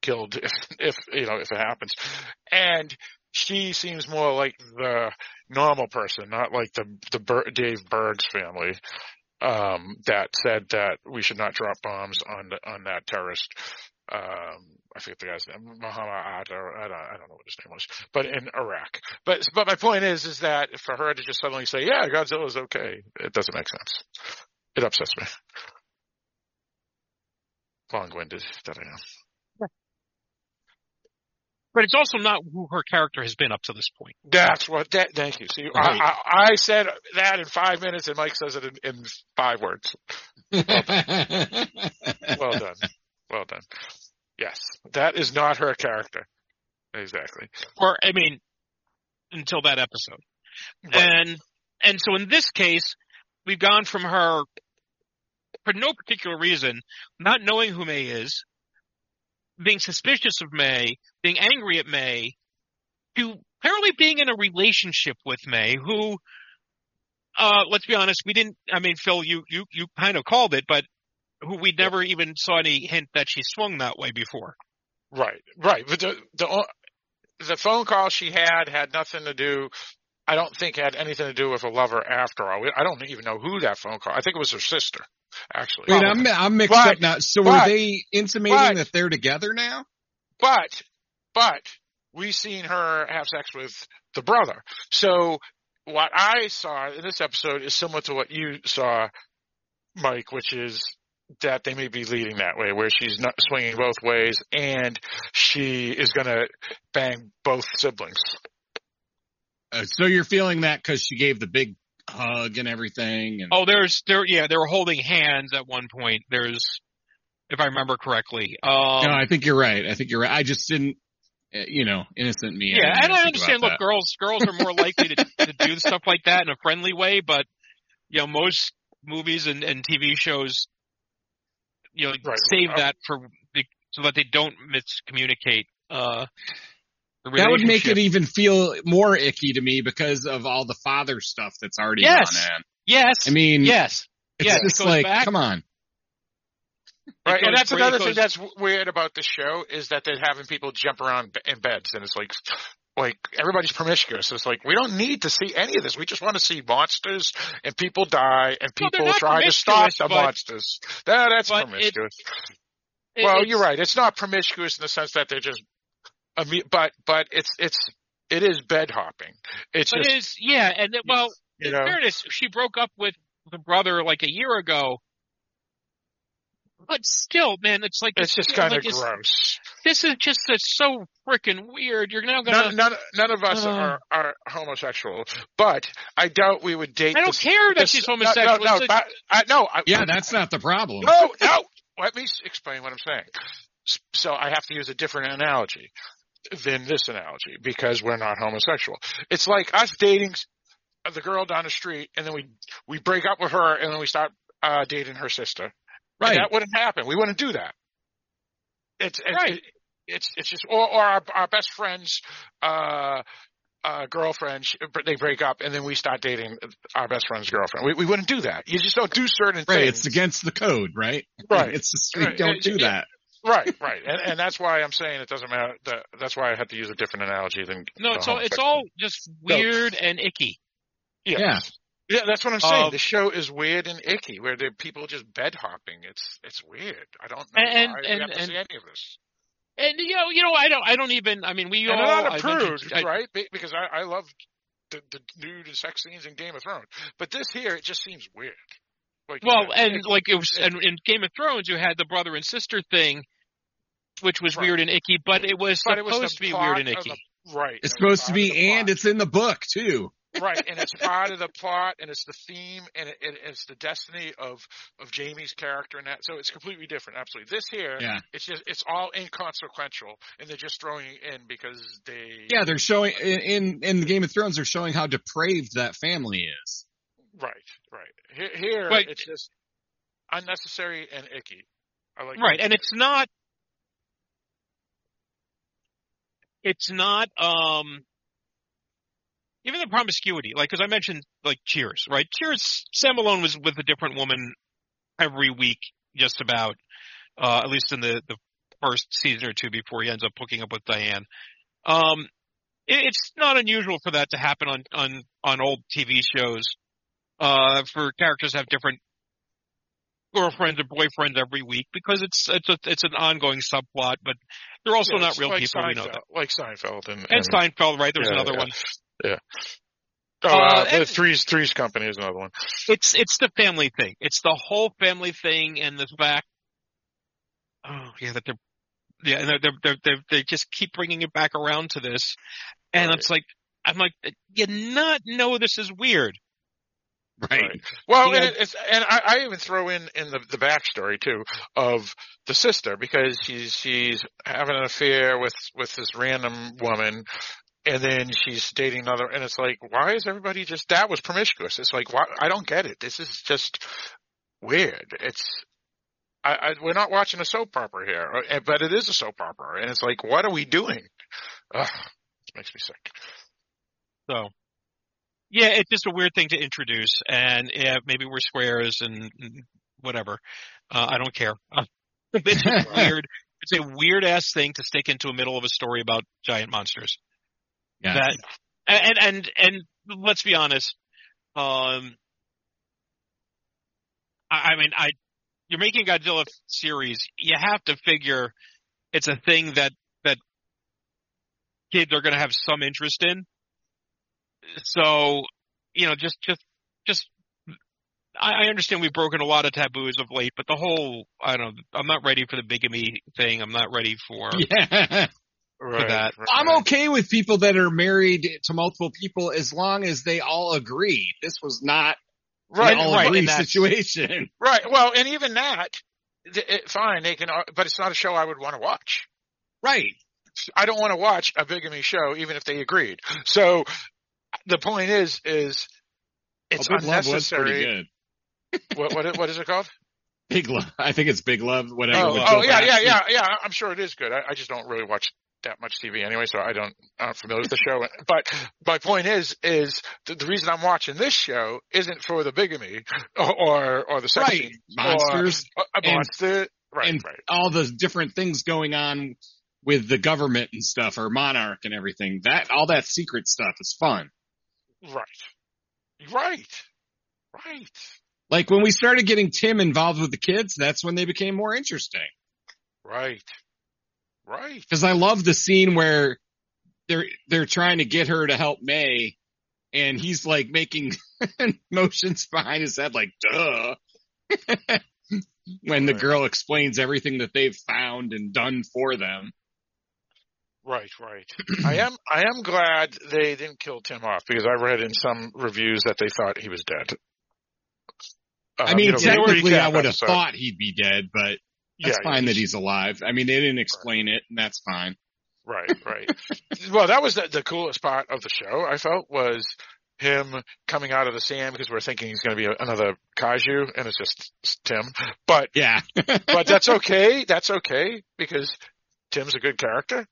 killed if, if, you know, if it happens. And she seems more like the normal person, not like the, the Ber- Dave Berg's family, um, that said that we should not drop bombs on the, on that terrorist, um, I forget the guy's name, Muhammad Atta, I don't, I don't know what his name was, but in Iraq. But, but my point is, is that for her to just suddenly say, yeah, Godzilla's okay, it doesn't make sense. It upsets me. Long-winded that I but it's also not who her character has been up to this point. That's what. That, thank you. See, Right. I, I, I said that in five minutes, and Mike says it in, in five words. Well done. Well done. Yes, that is not her character. Exactly. Or I mean, until that episode. Right. And and so in this case, we've gone from her for no particular reason, not knowing who May is, being suspicious of May, being angry at May, to apparently being in a relationship with May, who uh let's be honest, we didn't I mean Phil, you you you kind of called it, but who we never even saw any hint that she swung that way before. Right. Right. But the the the phone call she had had nothing to do. I don't think had anything to do with a lover after all. I don't even know who that phone call. I think it was her sister, actually. Wait, I'm I'm mixed But- up now. So but- were they intimating but- that they're together now? But, but we seen her have sex with the brother. So what I saw in this episode is similar to what you saw, Mike, which is that they may be leading that way, where she's not swinging both ways, and she is going to bang both siblings. Uh, so you're feeling that because she gave the big hug and everything, and Oh, there's there yeah, they were holding hands at one point. There's if I remember correctly. Um no, I think you're right. I think you're right. I just didn't, uh, you know, innocent me. yeah, didn't and I understand about look, girls girls are more likely to, to do stuff like that in a friendly way, but you know, most movies and, and TV shows you know Right. save Uh, that for the, so that they don't miscommunicate uh the that. That would make it even feel more icky to me because of all the father stuff that's already Yes. gone on. Yes. I mean, yes. it's yes, just goes like, back. come on. Right, goes and that's great, another it thing that's weird about the show is that they're having people jump around in beds, and it's like, like everybody's promiscuous. It's like we don't need to see any of this. We just want to see monsters and people die and people not try to stop the but- monsters. That, that's but it- promiscuous. It- well, you're right. It's not promiscuous in the sense that they're just, imme- but but it's it's it is bed hopping. It's But just it is yeah, and it, well, you in know. fairness, she broke up with the brother like a year ago. But still, man, it's like It's just kind of like gross. This is just it's so freaking weird. You're now gonna. None, none, none of us Uh. are, are homosexual, but I doubt we would date. I don't this- care that this- she's homosexual. No, no, It's a- but- I, no, I, Yeah, that's not the problem. no, no. Let me explain what I'm saying. So I have to use a different analogy than this analogy because we're not homosexual. It's like us dating the girl down the street, and then we we break up with her, and then we start uh, dating her sister. And Right. that wouldn't happen. We wouldn't do that. It's it, Right. it- it's it's just or, or our our best friends uh uh girlfriend they break up and then we start dating our best friend's girlfriend. We we wouldn't do that. You just don't do certain Right. things. It's against the code, right? Right. It's just, we Right. don't do that. Right, right. And and that's why I'm saying it doesn't matter that that's why I had to use a different analogy than no, it's all it's all just weird and icky. Yes. Yeah. Yeah, that's what I'm saying. Uh, the show is weird and icky, where the people just bed hopping. It's it's weird. I don't know And- why and- we have to and- see any of this. And you know, you know, I don't, I don't even. I mean, we And all. Not I a prude, mentioned- I- right? Be- Because I, I love the, the nude and sex scenes in Game of Thrones, but this here it just seems weird. Like, you Well, know, and it's- like it was, it- and in Game of Thrones, you had the brother and sister thing, which was Right. weird and icky, but it was but it was supposed to be weird and icky. the- right? It's it supposed to be, and plot. it's in the book too. right, and it's part of the plot, and it's the theme, and it, it, it's the destiny of of Jaime's character, and that. So it's completely different. Absolutely, this here, Yeah. it's just it's all inconsequential, and they're just throwing it in because they. Yeah, they're showing in in, in the Game of Thrones. They're showing how depraved that family is. Right, right. Here, here Right. it's just unnecessary and icky. I like Right, and it's not. It's not. Um. Even the promiscuity, like, because I mentioned, like, Cheers, right? Cheers, Sam Malone was with a different woman every week, just about, uh, at least in the, the first season or two before he ends up hooking up with Diane. Um, it, it's not unusual for that to happen on, on, on old TV shows, uh, for characters to have different girlfriends or boyfriends every week because it's, it's a, it's an ongoing subplot, but they're also Yeah, not real like people, we know that. Like Seinfeld and, And Seinfeld, right? There's Yeah, another yeah. one. Yeah. Oh, Uh, uh, and- Three's Three's Company is another one. It's it's the family thing. It's the whole family thing and the fact oh yeah, that they're Yeah, and they're, they're, they're, they just keep bringing it back around to this, and Right. it's like I'm like, you not know this is weird. Right. Right. Well, You and know- it's and I, I even throw in in the the backstory too of the sister because she's she's having an affair with with this random woman, and then she's dating another, and it's like, why is everybody just that was promiscuous? It's like, why I don't get it. This is just weird. It's. I, I, we're not watching a soap opera here, uh, but it is a soap opera, and it's like, what are we doing? Ugh, it makes me sick. So, yeah, it's just a weird thing to introduce, and yeah, maybe we're squares and and whatever. Uh, I don't care. Uh, it's weird. It's a weird ass thing to stick into the middle of a story about giant monsters. Yeah. That and and and let's be honest. Um, I, I mean, I you're making Godzilla series. You have to figure it's a thing that that kids are going to have some interest in. So, you know, just just just. I I understand we've broken a lot of taboos of late, but the whole, I don't, I'm not ready for the bigamy thing. I'm not ready for, yeah. Right, that. right. I'm okay with people that are married to multiple people as long as they all agree. This was not Right, an all right, agree situation. Right. Well, and even that, th- it, fine, they can, but it's not a show I would want to watch. Right. I don't want to watch a bigamy show, even if they agreed. So the point is, is it's oh, Big Love was pretty unnecessary. good. What, what, what is it called? Big Love. I think it's Big Love, whatever. Oh, oh yeah, yeah, yeah, yeah. I'm sure it is good. I, I just don't really watch that much TV anyway, so I don't, I'm not familiar with the show. But my point is, is the, the reason I'm watching this show isn't for the bigamy or, or, or the sex Right. scenes Monsters or a and- monster. Right, and- right. all the different things going on with the government and stuff or monarch and everything. That all that secret stuff is fun. Right. Right. Right. Like when we started getting Tim involved with the kids, that's when they became more interesting. Right. Right. Because I love the scene where they're they're trying to get her to help May, and he's like making motions behind his head, like "duh." when the girl explains everything that they've found and done for them. Right. Right. I am. I am glad they didn't kill Tim off because I read in some reviews that they thought he was dead. I Um, mean, you know, technically, I would have episode- thought he'd be dead, but that's Yeah, fine that he's alive. I mean, they didn't explain it, and that's fine. Right. Right. well, that was the, the coolest part of the show. I felt was him coming out of the sand because we're thinking he's going to be a, another kaiju, and it's just Tim. But Yeah, but that's okay. That's okay because Tim's a good character.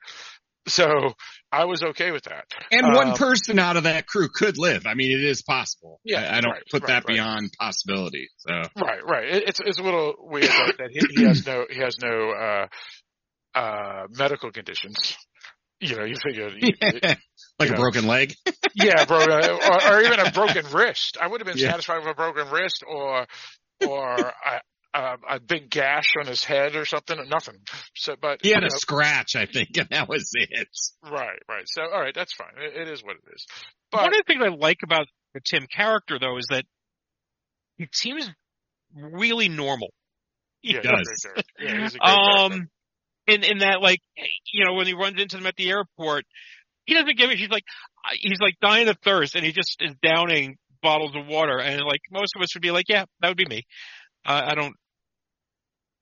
So I was okay with that. and one Um, person out of that crew could live. I mean, it is possible. Yeah, I, I don't right, put right, that right. beyond possibility. So Right, right. It, it's it's a little weird that, that he, he has no he has no uh uh medical conditions. You know, you figure, like You a know. broken leg. yeah, bro, or, or even a broken wrist. I would have been Yeah. satisfied with a broken wrist or or a, a, a big gash on his head or something. Nothing. So, but He had you a know, scratch, I think, and that was it. right, right. So, all right, that's fine. It, it is what it is. But one of the things I like about the Tim character though is that he seems really normal. He yeah, does. he's a great character. Yeah, he's a great character. Um, in in that like you know when he runs into them at the airport, he doesn't give it. He's like he's like dying of thirst, and he just is downing bottles of water. And like most of us would be like, yeah, that would be me. Uh, I don't.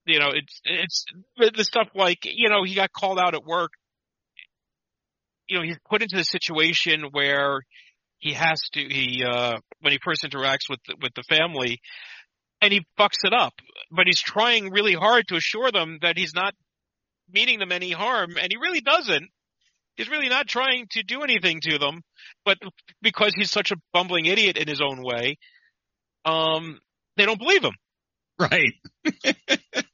You know, it's it's the stuff like you know he got called out at work. You know, he's put into the situation where he has to he uh when he first interacts with the, with the family and he fucks it up but he's trying really hard to assure them that he's not meaning them any harm and he really doesn't he's really not trying to do anything to them but because he's such a bumbling idiot in his own way um they don't believe him Right.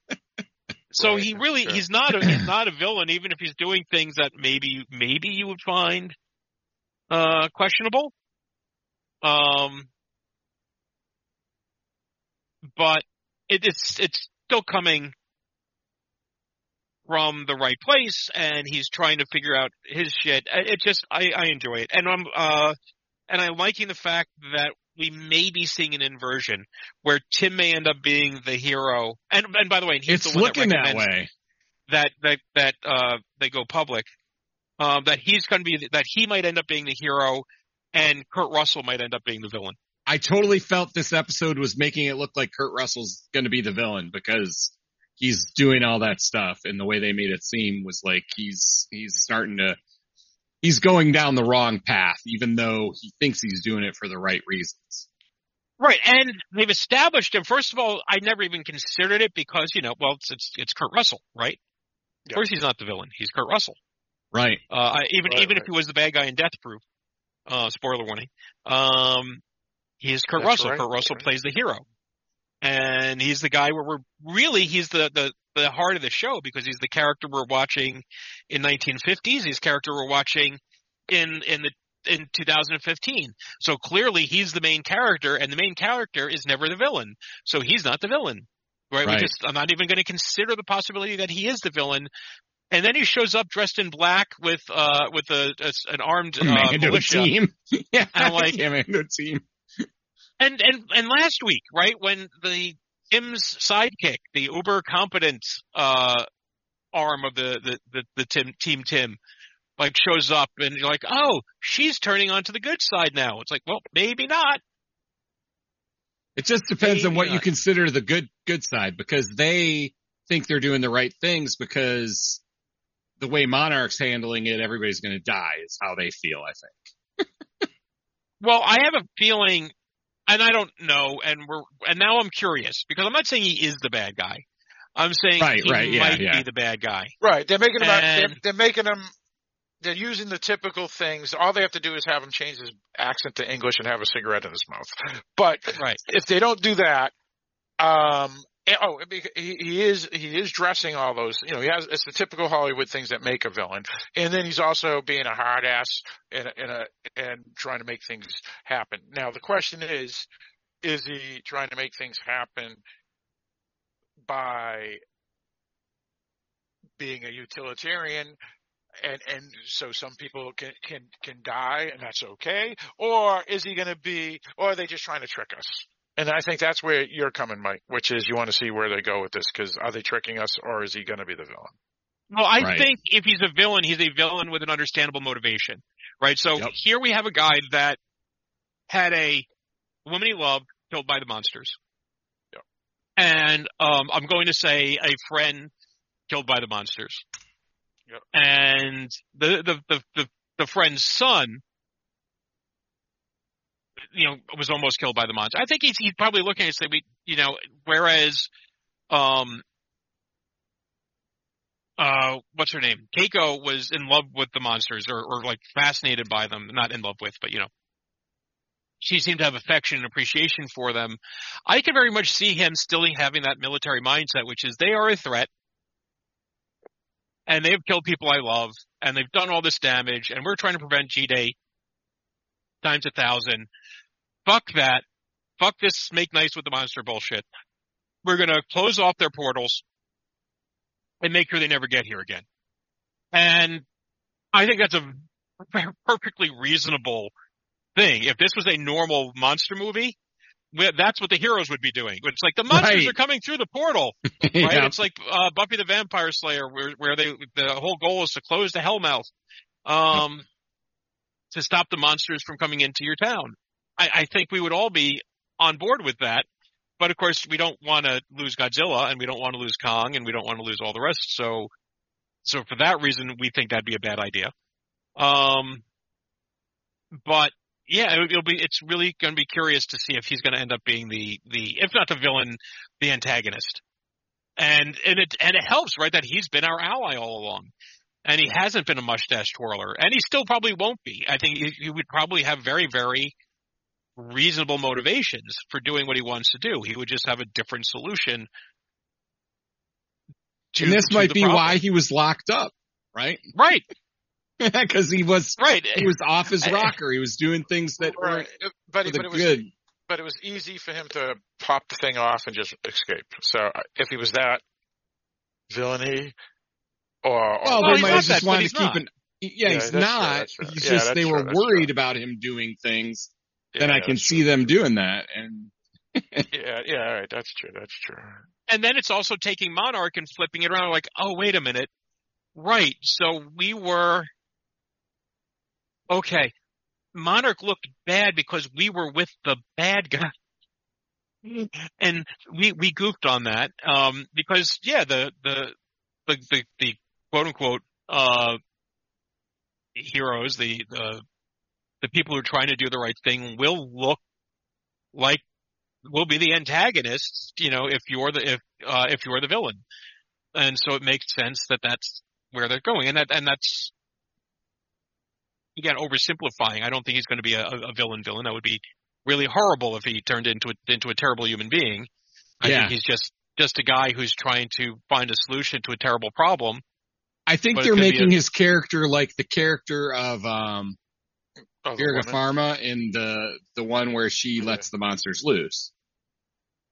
so he really sure. he's not a he's not a villain even if he's doing things that maybe maybe you would find uh questionable. Um but it, it's it's still coming from the right place and he's trying to figure out his shit. It it just i i enjoy it. And i'm uh and i'm liking the fact that we may be seeing an inversion where tim may end up being the hero and and by the way he's It's the one looking that recommends- way. that that that uh, they go public, um, that he's going to be that he might end up being the hero, and Kurt Russell might end up being the villain. I totally felt this episode was making it look like Kurt Russell's going to be the villain because he's doing all that stuff, and the way they made it seem was like he's he's starting to he's going down the wrong path, even though he thinks he's doing it for the right reasons. Right, and they've established him. First of all, I never even considered it because you know, well, it's it's, it's Kurt Russell, right? Of Yeah. course, he's not the villain. He's Kurt Russell. Right. Uh, even Right, even if he was the bad guy in Death Proof, uh, spoiler warning. Um, he is Kurt That's Russell. right, Kurt Russell right. plays the hero, and he's the guy where we're really he's the the the heart of the show because he's the character we're watching in 1950s. He's the character we're watching in in the in 2015. So clearly he's the main character, and the main character is never the villain. So he's not the villain. Right? Right. We just, I'm not even going to consider the possibility that he is the villain. And then he shows up dressed in black with uh with a, a an armed uh, militia. team. yeah. I'm like- Commando team. And and and last week, right when the Tim's sidekick, the uber competent uh arm of the the the, the Tim team Tim, like shows up and you're like, oh, she's turning onto the good side now. It's like, well, maybe not. It just depends on Maybe what you consider the good good side because they think they're doing the right things because the way Monarch's handling it, everybody's going to die is how they feel. I think. Well, I have a feeling, and I don't know, and we're and now I'm curious because I'm not saying he is the bad guy. I'm saying Right, he right, yeah, might yeah. be the bad guy. Right. They're making them. out- they're, And- they're making them. They're using the typical things. All they have to do is have him change his accent to English and have a cigarette in his mouth. But Right. if they don't do that, um, and- oh, he is he is dressing all those. You know, he has it's the typical Hollywood things that make a villain, and then he's also being a hard ass and and a and trying to make things happen. Now the question is, is he trying to make things happen by being a utilitarian and and so some people can can can die and that's okay or is he going to be or are they just trying to trick us and i think that's where you're coming mike which is you want to see where they go with this because are they tricking us or is he going to be the villain Well, I Right. think if he's a villain, he's a villain with an understandable motivation, right? So Yep. here we have a guy that had a woman he loved killed by the monsters. Yep. And um, I'm going to say a friend killed by the monsters. Yep. And the, the the the the friend's son, you know, was almost killed by the monster. I think he's he's probably looking at say we, you know, whereas, um, uh, what's her name? Keiko was in love with the monsters or, or like fascinated by them. Not in love with, but you know, she seemed to have affection and appreciation for them. I can very much see him still having that military mindset, which is they are a threat and they've killed people I love and they've done all this damage and we're trying to prevent G-Day times a thousand. Fuck that. Fuck this make nice with the monster bullshit. We're gonna close off their portals and make sure they never get here again. And I think that's a perfectly reasonable thing. If this was a normal monster movie, that's what the heroes would be doing. But it's like the monsters Right. are coming through the portal, right? Yeah. It's like uh, Buffy the Vampire Slayer, where where they the whole goal is to close the Hellmouth, um, to stop the monsters from coming into your town. I, I think we would all be on board with that. But of course, we don't want to lose Godzilla, and we don't want to lose Kong, and we don't want to lose all the rest. So, so for that reason, we think that'd be a bad idea. Um, but yeah, it'll, it'll be. It's really going to be curious to see if he's going to end up being the the, if not the villain, the antagonist. And and it and it helps, right, that he's been our ally all along, and he hasn't been a mustache twirler, and he still probably won't be. I think he, he would probably have very very reasonable motivations for doing what he wants to do. He would just have a different solution. To, and this to might the be problem. why he was locked up, right? right, Because he was right. he was off his rocker. He was doing things that weren't but for but the it was good. but it was easy for him to pop the thing off and just escape so uh, if he was that villainy or, or Well, Well, they might have just but wanted he's to keep not. an. Yeah, Yeah, he's that's true, not. true. He's Yeah, just they true, were that's worried true. about him doing things. yeah, then I can see true. them doing that, and yeah, yeah, all right, that's true, that's true. And then it's also taking Monarch and flipping it around like, oh, wait a minute. Right. So we were, okay. Monarch looked bad because we were with the bad guy. And we, we goofed on that. Um, because yeah, the, the, the, the, the quote unquote, uh, heroes, the, the, the people who are trying to do the right thing will look like will be the antagonists, you know, if you're the if uh, if you're the villain, and so it makes sense that that's where they're going, and that and that's again oversimplifying. I don't think he's going to be a, a villain. Villain that would be really horrible if he turned into a, into a terrible human being. I Yeah. think he's just just a guy who's trying to find a solution to a terrible problem. I think But they're making a- his character like the character of um Oh, the Virga woman? Pharma in the the one where she Yeah. lets the monsters loose.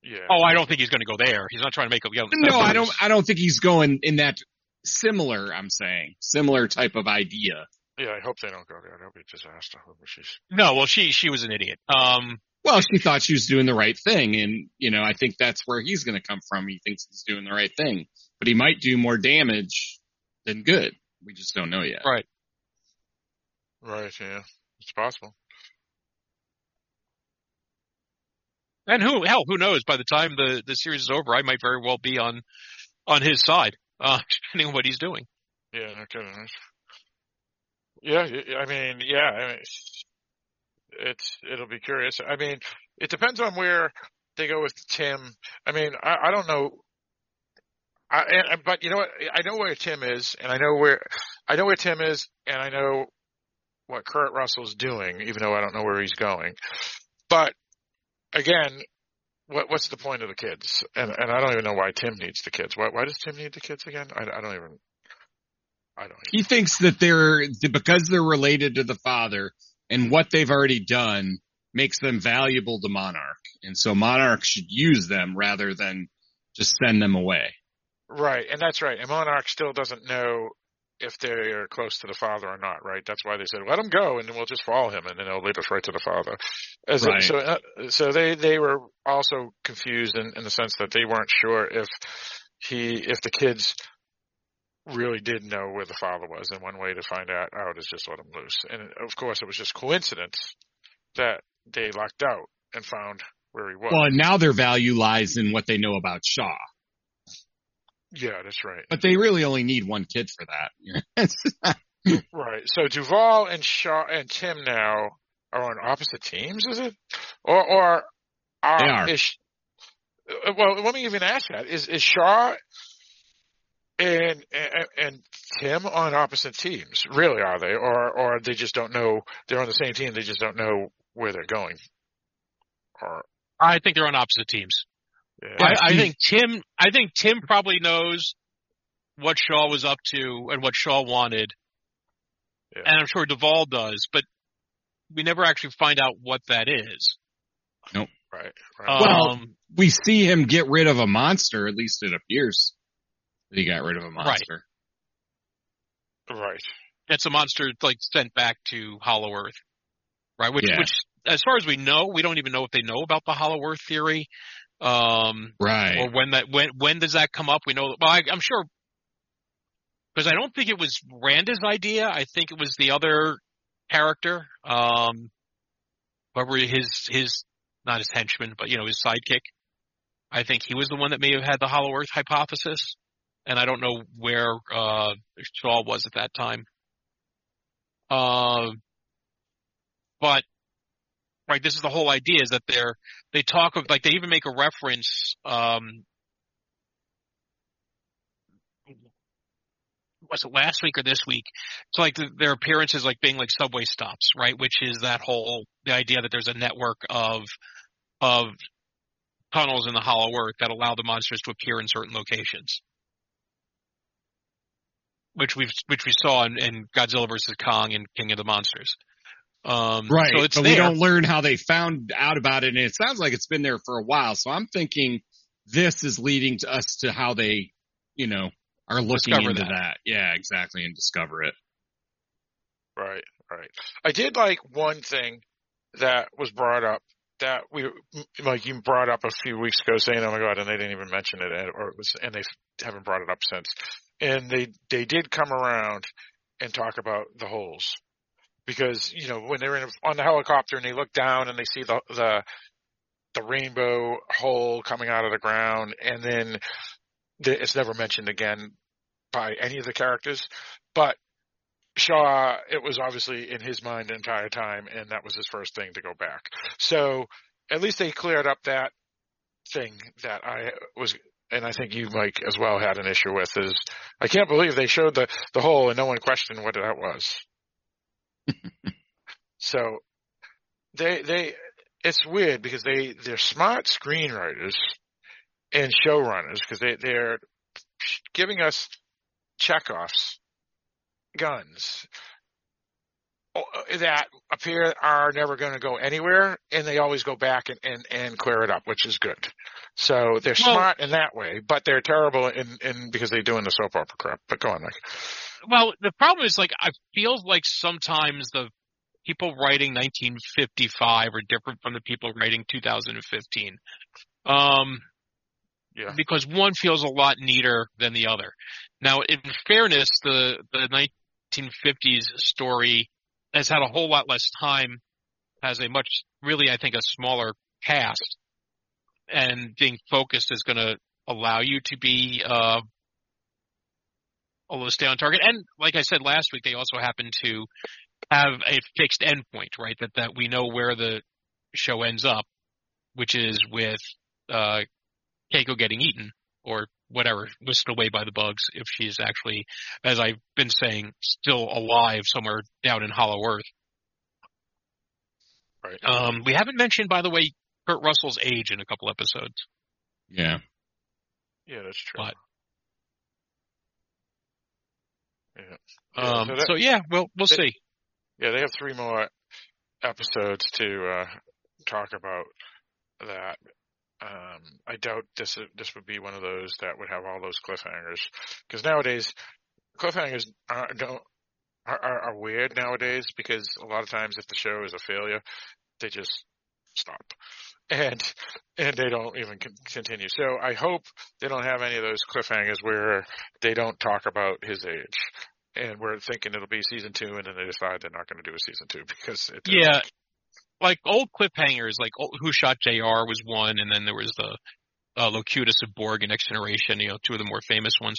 Yeah. Oh, I don't think he's going to go there. He's not trying to make a villain. No, I don't. I don't think he's going in that similar. I'm saying similar type of idea. Yeah, I hope they don't go there. That'll be a disaster. I hope she's No, well, she she was an idiot. Um, Well, she thought she was doing the right thing, and you know, I think that's where he's going to come from. He thinks he's doing the right thing, but he might do more damage than good. We just don't know yet. right. right. Yeah, it's possible. And who hell, who knows? By the time the the series is over, I might very well be on on his side, uh, depending on what he's doing. Yeah, no kidding. Yeah, I mean, yeah, I mean, it's it'll be curious. I mean, it depends on where they go with Tim. I mean, I, I don't know. I, and, but you know what? I know where Tim is, and I know where I know where Tim is, and I know what Kurt Russell's doing, even though I don't know where he's going. But again, what what's the point of the kids? And and I don't even know why Tim needs the kids. Why why does Tim need the kids again? I, I don't even. I don't. Even, He thinks that they're because they're related to the father, and what they've already done makes them valuable to Monarch, and so Monarch should use them rather than just send them away. Right, and that's right. And Monarch still doesn't know if they are close to the father or not. Right, that's why they said let him go, and then we'll just follow him, and then he'll lead us right to the father. As Right. So, uh, so they they were also confused in, in the sense that they weren't sure if he if the kids really did know where the father was, and one way to find out out is just let him loose. And of course, it was just coincidence that they locked out and found where he was. Well, and now their value lies in what they know about Shaw, yeah, that's right. but they really only need one kid for that. You know? It's- Right. So Duvall and Shaw and Tim now are on opposite teams, is it? Or or are, They are. Is, uh, well, let me even ask that: Is is Shaw and, and and Tim on opposite teams? Really, are they, or or they just don't know they're on the same team? They just don't know where they're going. Or I think they're on opposite teams. Yeah, Yeah. I, I think Tim. I think Tim probably knows what Shaw was up to and what Shaw wanted, Yeah. and I'm sure Duvall does. But we never actually find out what that is. right, right. Well- um, we see him get rid of a monster. At least it appears that he got rid of a monster. right. it's a monster like sent back to Hollow Earth, right? Which, Yeah. which, as far as we know, we don't even know if they know about the Hollow Earth theory, um, Right. or when that when when does that come up? We know. Well, I, I'm sure because I don't think it was Randa's idea. I think it was the other character, um, whoever his his not his henchman, but you know his sidekick. I think he was the one that may have had the Hollow Earth hypothesis, and I don't know where uh, Shaw was at that time. Um, but right, this is the whole idea: is that they're they talk of like they even make a reference. Um, was it last week or this week? So like th- their appearances like being like subway stops, right? Which is that whole the idea that there's a network of of tunnels in the Hollow Earth that allow the monsters to appear in certain locations. Which we which we saw in, in Godzilla vs Kong and King of the Monsters. Um, Right. So it's but there. we don't learn how they found out about it. And it sounds like it's been there for a while. So I'm thinking this is leading to us to how they, you know, are looking Discover into that. that. Yeah, exactly. And discover it. Right, right. I did like one thing that was brought up that we like you brought up a few weeks ago saying, "Oh my god," and they didn't even mention it, or it was, and they haven't brought it up since. And they they did come around and talk about the holes because you know when they're in, on the helicopter and they look down and they see the the the rainbow hole coming out of the ground, and then the, it's never mentioned again by any of the characters, but Shaw, it was obviously in his mind the entire time, and that was his first thing to go back. So at least they cleared up that thing that I was, and I think you, Mike, as well had an issue with is I can't believe they showed the the hole and no one questioned what that was. so they they it's weird because they they're smart screenwriters and showrunners because they they're giving us Chekhov's guns uh, that appear are never going to go anywhere and they always go back and, and, and clear it up, which is good. So they're well, smart in that way, but they're terrible in, in because they're doing the soap opera crap. But go on, Mike. Well, the problem is like I feel like sometimes the people writing 1955 are different from the people writing 2015. Um, yeah. Because one feels a lot neater than the other. Now, in fairness, the the 1950s story has had a whole lot less time, has a much, really, I think, a smaller cast, and being focused is going to allow you to be uh, a little stay on target. And like I said last week, they also happen to have a fixed endpoint, right? That that we know where the show ends up, which is with uh, Keiko getting eaten or whatever, whisked away by the bugs if she's actually, as I've been saying, still alive somewhere down in Hollow Earth. Right. Um, we haven't mentioned, by the way, Kurt Russell's age in a couple episodes. Yeah. Yeah, that's true. But, yeah. Um, so, that, so, yeah, well, we'll they, see. Yeah, they have three more episodes to uh, talk about that. Um, I doubt this this would be one of those that would have all those cliffhangers because nowadays cliffhangers are, don't are, are, weird nowadays because a lot of times if the show is a failure, they just stop and and they don't even continue. So I hope they don't have any of those cliffhangers where they don't talk about his age. And we're thinking it'll be season two, and then they decide they're not going to do a season two because it yeah, like old cliffhangers, like old, Who Shot J.R. was one, and then there was the uh, Locutus of Borg and Next Generation, you know, two of the more famous ones.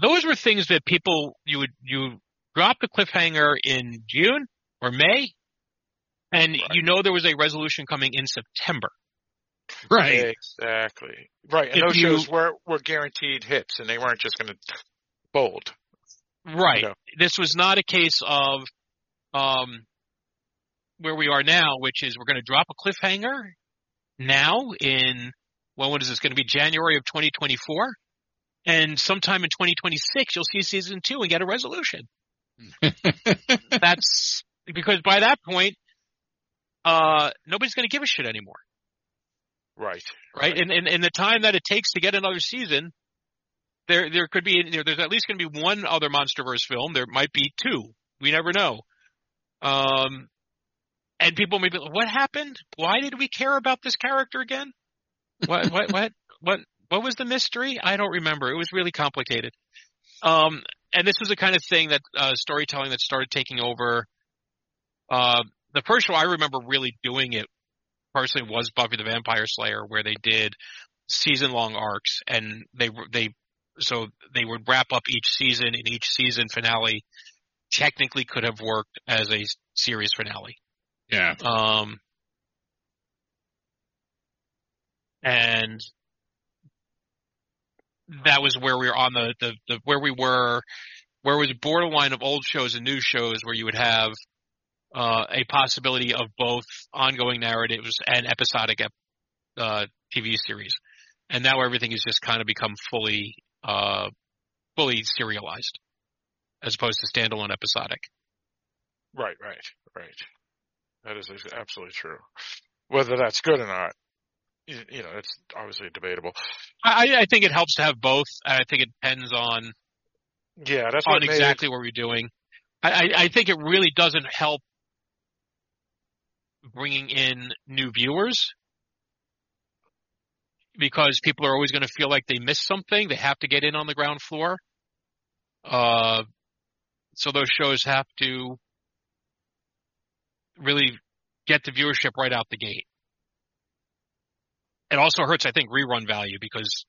Those were things that people you would you drop the cliffhanger in June or May, and right. you know there was a resolution coming in September. Right. Exactly. Right. And if those you, shows were were guaranteed hits, and they weren't just going to fold. Right. You know? This was not a case of um, where we are now, which is we're going to drop a cliffhanger now in, well, what is this going to be January of 2024? And sometime in 2026, you'll see season two and get a resolution. That's because by that point, uh, nobody's going to give a shit anymore. Right. Right. And, and, and the time that it takes to get another season, there, there could be, you know, there's at least going to be one other MonsterVerse film. There might be two. We never know. Um, and people may be like, what happened? Why did we care about this character again? What, what, what, what, what was the mystery? I don't remember. It was really complicated. Um, and this was the kind of thing that, uh, storytelling that started taking over. Uh, the first show I remember really doing it personally was Buffy the Vampire Slayer, where they did season long arcs and they, they, so they would wrap up each season and each season finale technically could have worked as a series finale. Yeah. Um, and that was where we were on the, the, the where we were, where was borderline of old shows and new shows where you would have uh, a possibility of both ongoing narratives and episodic uh, TV series. And now everything has just kind of become fully, uh, fully serialized as opposed to standalone episodic. Right, right, right. That is absolutely true. Whether that's good or not, you know, it's obviously debatable. I, I think it helps to have both. I think it depends on yeah, that's on exactly it. what we're doing. I, I think it really doesn't help bringing in new viewers because people are always going to feel like they missed something. They have to get in on the ground floor. Uh, so those shows have to really get the viewership right out the gate. It also hurts, I think, rerun value because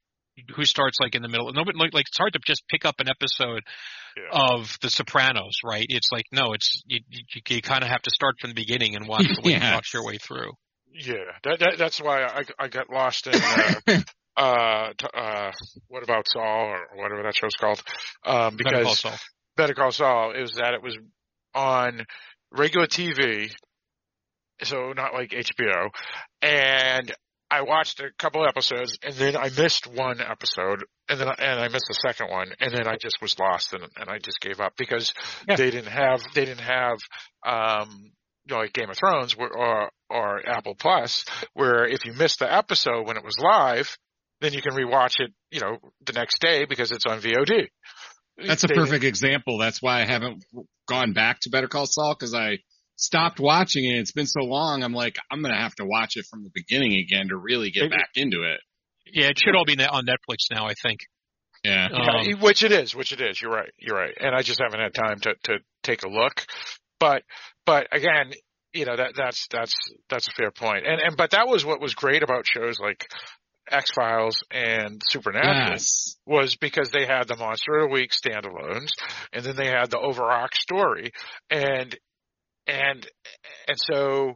who starts like in the middle? Nobody like, like it's hard to just pick up an episode Yeah. of The Sopranos, right? It's like no, it's you, you, you kind of have to start from the beginning and watch the way Yeah. watch your way through. Yeah, that, that that's why I I got lost in uh, uh t- uh what about Saul or whatever that show's called um Better Call because Saul. Better Call Saul is that it was on regular TV, so not like HBO, and I watched a couple episodes and then I missed one episode and then I, and I missed the second one and then I just was lost and and I just gave up because Yeah. they didn't have they didn't have um you know, like Game of Thrones where, or or Apple Plus where if you missed the episode when it was live then you can rewatch it you know the next day because it's on VOD. That's a They- perfect example. That's why I haven't gone back to Better Call Saul because I stopped watching it. It's been so long. I'm like, I'm going to have to watch it from the beginning again to really get Maybe- back into it. Yeah, it should all be on Netflix now. I think. Yeah. Um, Yeah, which it is, which it is. You're right. You're right. And I just haven't had time to, to take a look. But, but again, you know, that, that's, that's, that's a fair point. And, and, but that was what was great about shows like X-Files and Supernatural Yes. was because they had the Monster of the Week standalones and then they had the overarch story and, and, and so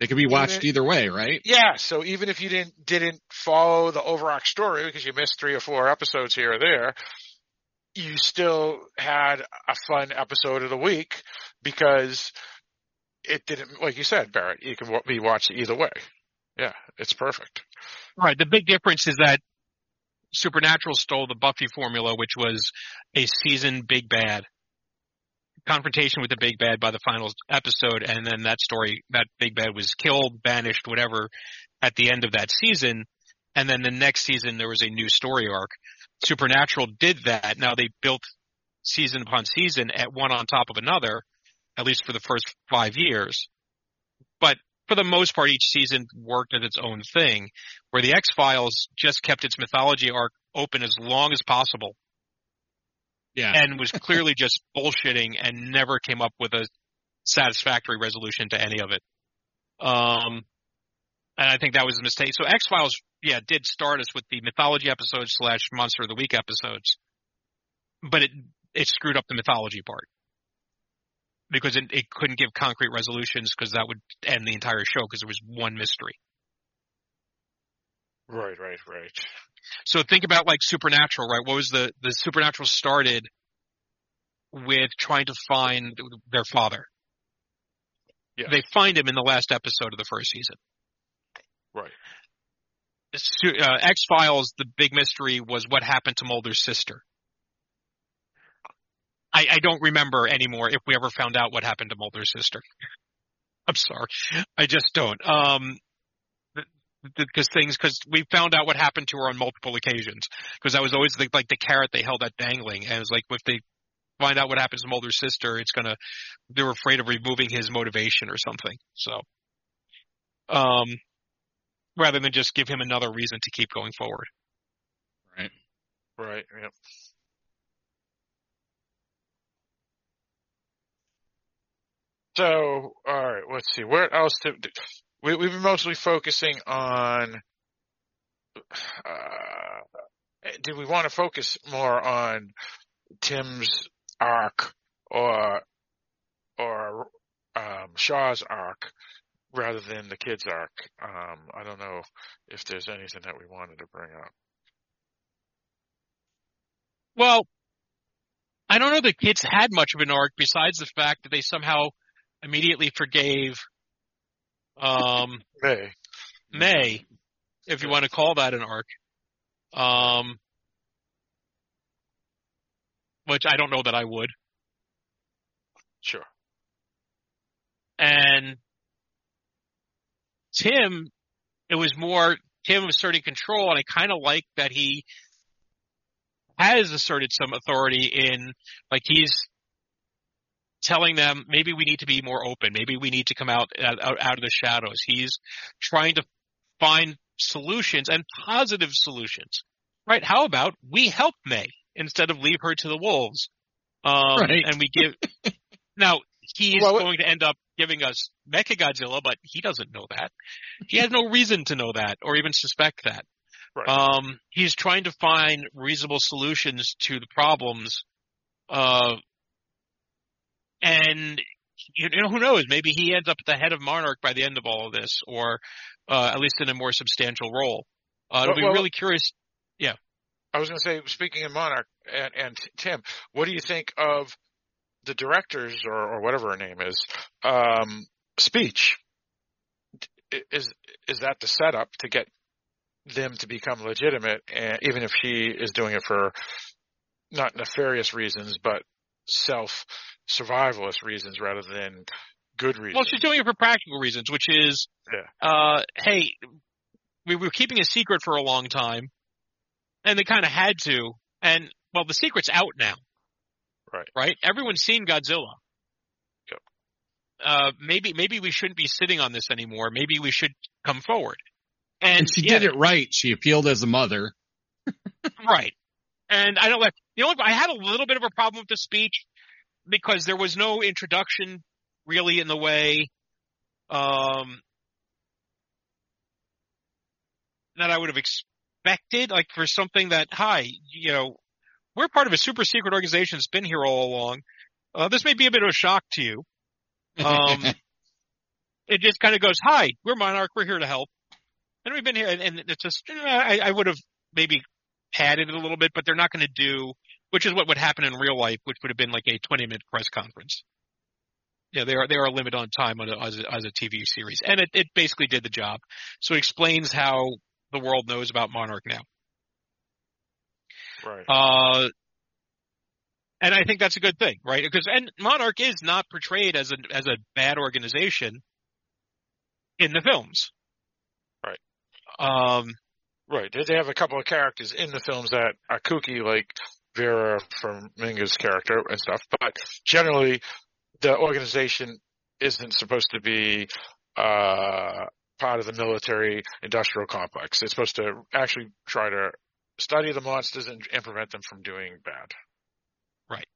They could be watched either way, right? yeah, so even if you didn't didn't follow the overarch story because you missed three or four episodes here or there, you still had a fun episode of the week because it didn't, like you said, Barrett, you can be watched either way. Yeah, it's perfect. Right. The big difference is that Supernatural stole the Buffy formula, which was a season big bad. Confrontation with the big bad by the final episode, and then that story, that big bad was killed, banished, whatever, at the end of that season. And then the next season there was a new story arc. Supernatural did that. Now they built season upon season at one on top of another, at least for the first five years. But for the most part, each season worked as its own thing where the X Files just kept its mythology arc open as long as possible Yeah. and was clearly just bullshitting and never came up with a satisfactory resolution to any of it. Um, and I think that was a mistake. So X Files, yeah, did start us with the mythology episodes slash Monster of the Week episodes, but it it screwed up the mythology part because it, it couldn't give concrete resolutions because that would end the entire show because there was one mystery. Right, right, right. So think about like Supernatural, right? What was the the Supernatural started with trying to find their father. Yeah. They find him in the last episode of the first season. Right. Uh, X Files, the big mystery was what happened to Mulder's sister. I, I don't remember anymore if we ever found out what happened to Mulder's sister. I'm sorry, I just don't. Um, because things, because we found out what happened to her on multiple occasions. Because that was always the, like the carrot they held out dangling, and it was like if they find out what happens to Mulder's sister, it's gonna. They were afraid of removing his motivation or something. So, um, rather than just give him another reason to keep going forward. Right. Right. Yep. So, all right. Let's see. Where else? To, we, we've been mostly focusing on. Uh, do we want to focus more on Tim's arc or or um, Shaw's arc rather than the kid's arc? Um, I don't know if there's anything that we wanted to bring up. Well, I don't know the kids had much of an arc besides the fact that they somehow immediately forgave um May. May, if you want to call that an arc. Um which I don't know that I would. Sure. And Tim, it was more Tim asserting control, and I kind of like that he has asserted some authority in, like he's telling them maybe we need to be more open, maybe we need to come out out, out of the shadows. He's trying to find solutions and positive solutions, right? How about we help May instead of leave her to the wolves? Um, Right. and we give, now he's Well, going to end up giving us Mechagodzilla, but he doesn't know that. He has no reason to know that or even suspect that. Right. Um, he's trying to find reasonable solutions to the problems, uh, and you know, who knows? Maybe he ends up at the head of Monarch by the end of all of this, or uh, at least in a more substantial role. Uh, it'll Well- be well- really curious. Yeah, I was going to say, speaking of Monarch and, and Tim, what do you think of the director's or, or whatever her name is um, speech? Is is that the setup to get them to become legitimate, and even if she is doing it for not nefarious reasons, but self survivalist reasons rather than good reasons? Well, she's doing it for practical reasons, which is, Yeah. uh, hey, we were keeping a secret for a long time, and they kind of had to. And well, the secret's out now. Right. Right. Everyone's seen Godzilla. Yep. Uh, maybe maybe we shouldn't be sitting on this anymore. Maybe we should come forward. And, And she yeah, did it right. She appealed as a mother. Right. And I don't like the only I had a little bit of a problem with the speech because there was no introduction really in the way um that I would have expected, like for something that, hi, you know, we're part of a super secret organization that's been here all along. Uh, this may be a bit of a shock to you. Um, it just kind of goes, hi, we're Monarch, we're here to help. And we've been here, and, and it's just, I, I would have maybe padded it a little bit, but they're not going to do, which is what would happen in real life, which would have been like a 20 minute press conference. Yeah, they are, they are a limit on time on a, as, a, as a TV series. And it, it basically did the job. So it explains how the world knows about Monarch now. right. Uh, and I think that's a good thing, right? Because and Monarch is not portrayed as a as a bad organization in the films, Right. Um, Right. They- They have a couple of characters in the films that are kooky, like Vera Farmiga's character and stuff. But generally, the organization isn't supposed to be uh, part of the military industrial complex. It's supposed to actually try to study the monsters and, and prevent them from doing bad. Right.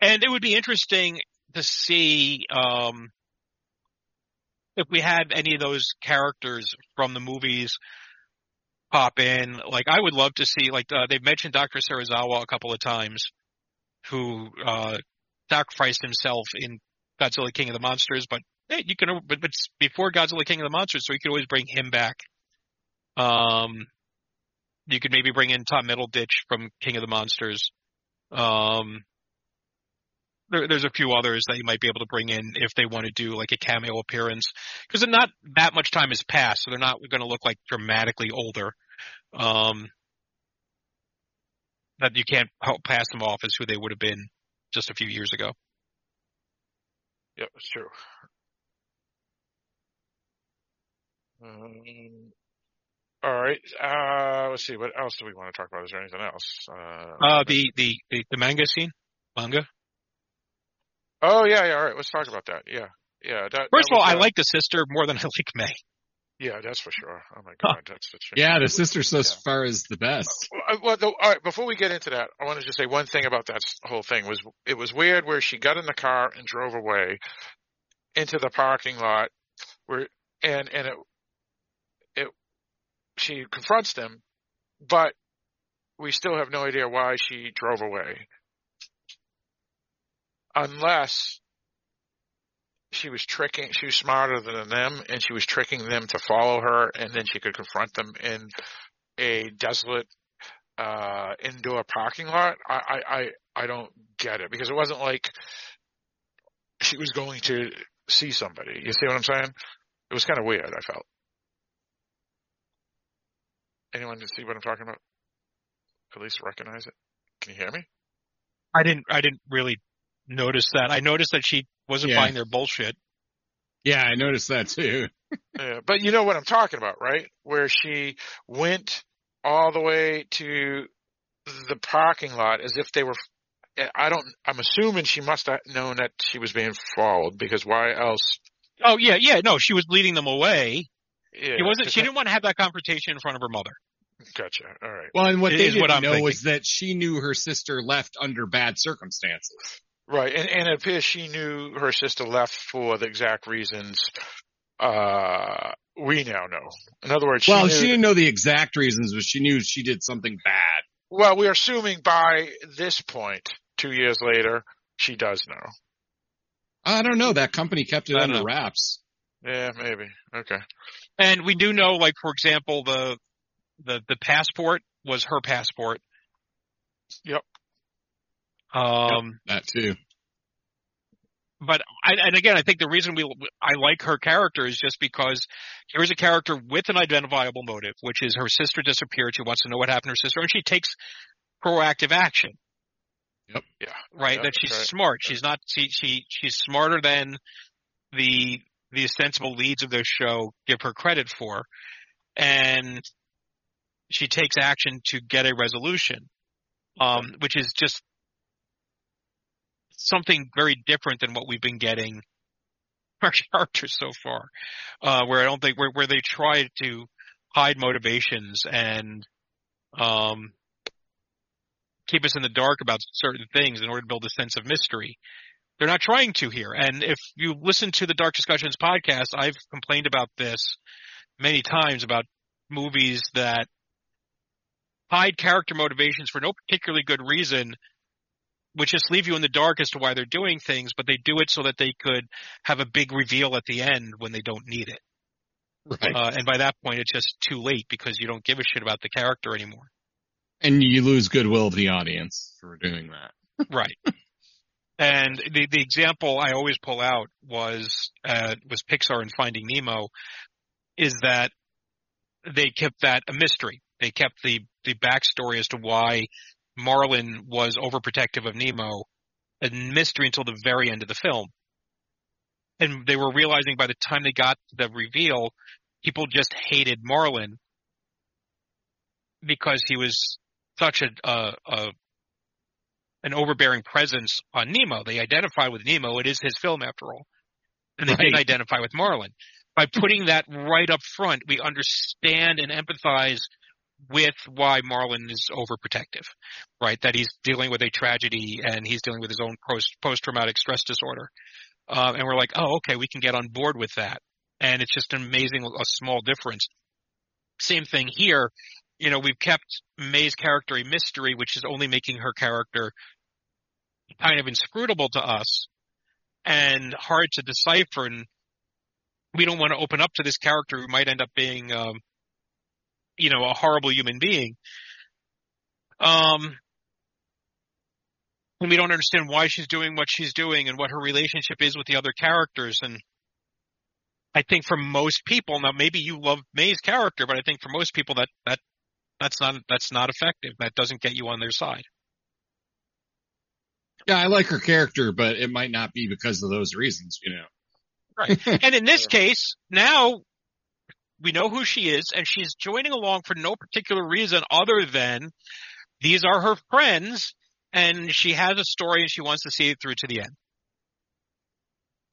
And it would be interesting to see um, if we had any of those characters from the movies pop in. Like, I would love to see. Like, uh, they've mentioned Dr. Serizawa a couple of times, who uh, sacrificed himself in Godzilla King of the Monsters, but hey, you can, but, but before Godzilla King of the Monsters, so you could always bring him back. Um, you could maybe bring in Tom Middleditch from King of the Monsters. Um, there, there's a few others that you might be able to bring in if they want to do like a cameo appearance because not that much time has passed, so they're not going to look like dramatically older. Um, that you can't help pass them off as who they would have been just a few years ago. Yep, it's true. Um, all right. Uh, let's see. What else do we want to talk about? Is there anything else? Uh, Uh, the, the, the, the manga scene? Manga? Oh yeah, yeah. All right. Let's talk about that. Yeah, yeah. That, First that of all, was, I uh, like the sister more than I like May. Yeah, that's for sure. Oh my Huh. god, that's such. yeah, the sister so Yeah. far is the best. Well, well, though, all right. Before we get into that, I want to just say one thing about that whole thing was it was weird where she got in the car and drove away into the parking lot where and and it it she confronts them, but we still have no idea why she drove away, unless she was tricking. She was smarter than them, and she was tricking them to follow her, and then she could confront them in a desolate uh indoor parking lot. I, I, I, don't get it because it wasn't like she was going to see somebody. You see what I'm saying? It was kind of weird, I felt. Anyone see what I'm talking about? At least recognize it? Can you hear me? I didn't, I didn't really notice that. I noticed that she wasn't Yeah. buying their bullshit. Yeah, I noticed that too. Yeah, but you know what I'm talking about, right? Where she went all the way to the parking lot as if they were. I don't. I'm assuming she must have known that she was being followed because why else? Oh yeah, yeah, no, she was leading them away. Yeah, She wasn't. 'cause She that- didn't want to have that confrontation in front of her mother. Gotcha. All right. Well, and what It they is didn't what I'm know thinking. was that she knew her sister left under bad circumstances. Right, and, and it appears she knew her sister left for the exact reasons uh, we now know. In other words, she well, knew, she didn't know the exact reasons, but she knew she did something bad. well, we're assuming by this point, two years later, she does know. I don't know. That company kept it under know. wraps. Yeah, maybe. Okay. And we do know, like for example, the the the passport was her passport. Yep. Um, That too. but I, and again, I think the reason we I like her character is just because here's a character with an identifiable motive, which is her sister disappeared. She wants to know what happened to her sister, and she takes proactive action. Yeah. Right, Yeah, that she's right. smart. She's not. She she she's smarter than the the ostensible leads of this show give her credit for, and she takes action to get a resolution, um, which is just something very different than what we've been getting our characters so far, uh, where I don't think where where they try to hide motivations and um, keep us in the dark about certain things in order to build a sense of mystery. They're not trying to here. And if you listen to the Dark Discussions podcast, I've complained about this many times about movies that hide character motivations for no particularly good reason, which just leave you in the dark as to why they're doing things, but they do it so that they could have a big reveal at the end when they don't need it. Right. Uh, and by that point, it's just too late because you don't give a shit about the character anymore. and you lose goodwill of the audience for doing that. Right. And the the example I always pull out was uh, was Pixar in Finding Nemo, is that they kept that a mystery. They kept the the backstory as to why Marlin was overprotective of Nemo a mystery until the very end of the film. And they were realizing by the time they got the reveal, people just hated Marlin because he was such a, a, a an overbearing presence on Nemo. They identify with Nemo. It is his film after all. And they didn't identify with Marlin. By putting that right up front, we understand and empathize with why Marlin is overprotective, right? That he's dealing with a tragedy and he's dealing with his own post traumatic stress disorder. Uh, and we're like, oh, okay, we can get on board with that. And it's just an amazing, a small difference. Same thing here. You know, we've kept May's character a mystery, which is only making her character kind of inscrutable to us and hard to decipher. And we don't want to open up to this character who might end up being, um, you know, a horrible human being. Um, and we don't understand why she's doing what she's doing and what her relationship is with the other characters. And I think for most people, now maybe you love May's character, but I think for most people that, that, that's not, that's not effective. That doesn't get you on their side. Yeah, I like her character, but it might not be because of those reasons, you know. Right. And in this case, now we know who she is, and she's joining along for no particular reason other than these are her friends, and she has a story and she wants to see it through to the end.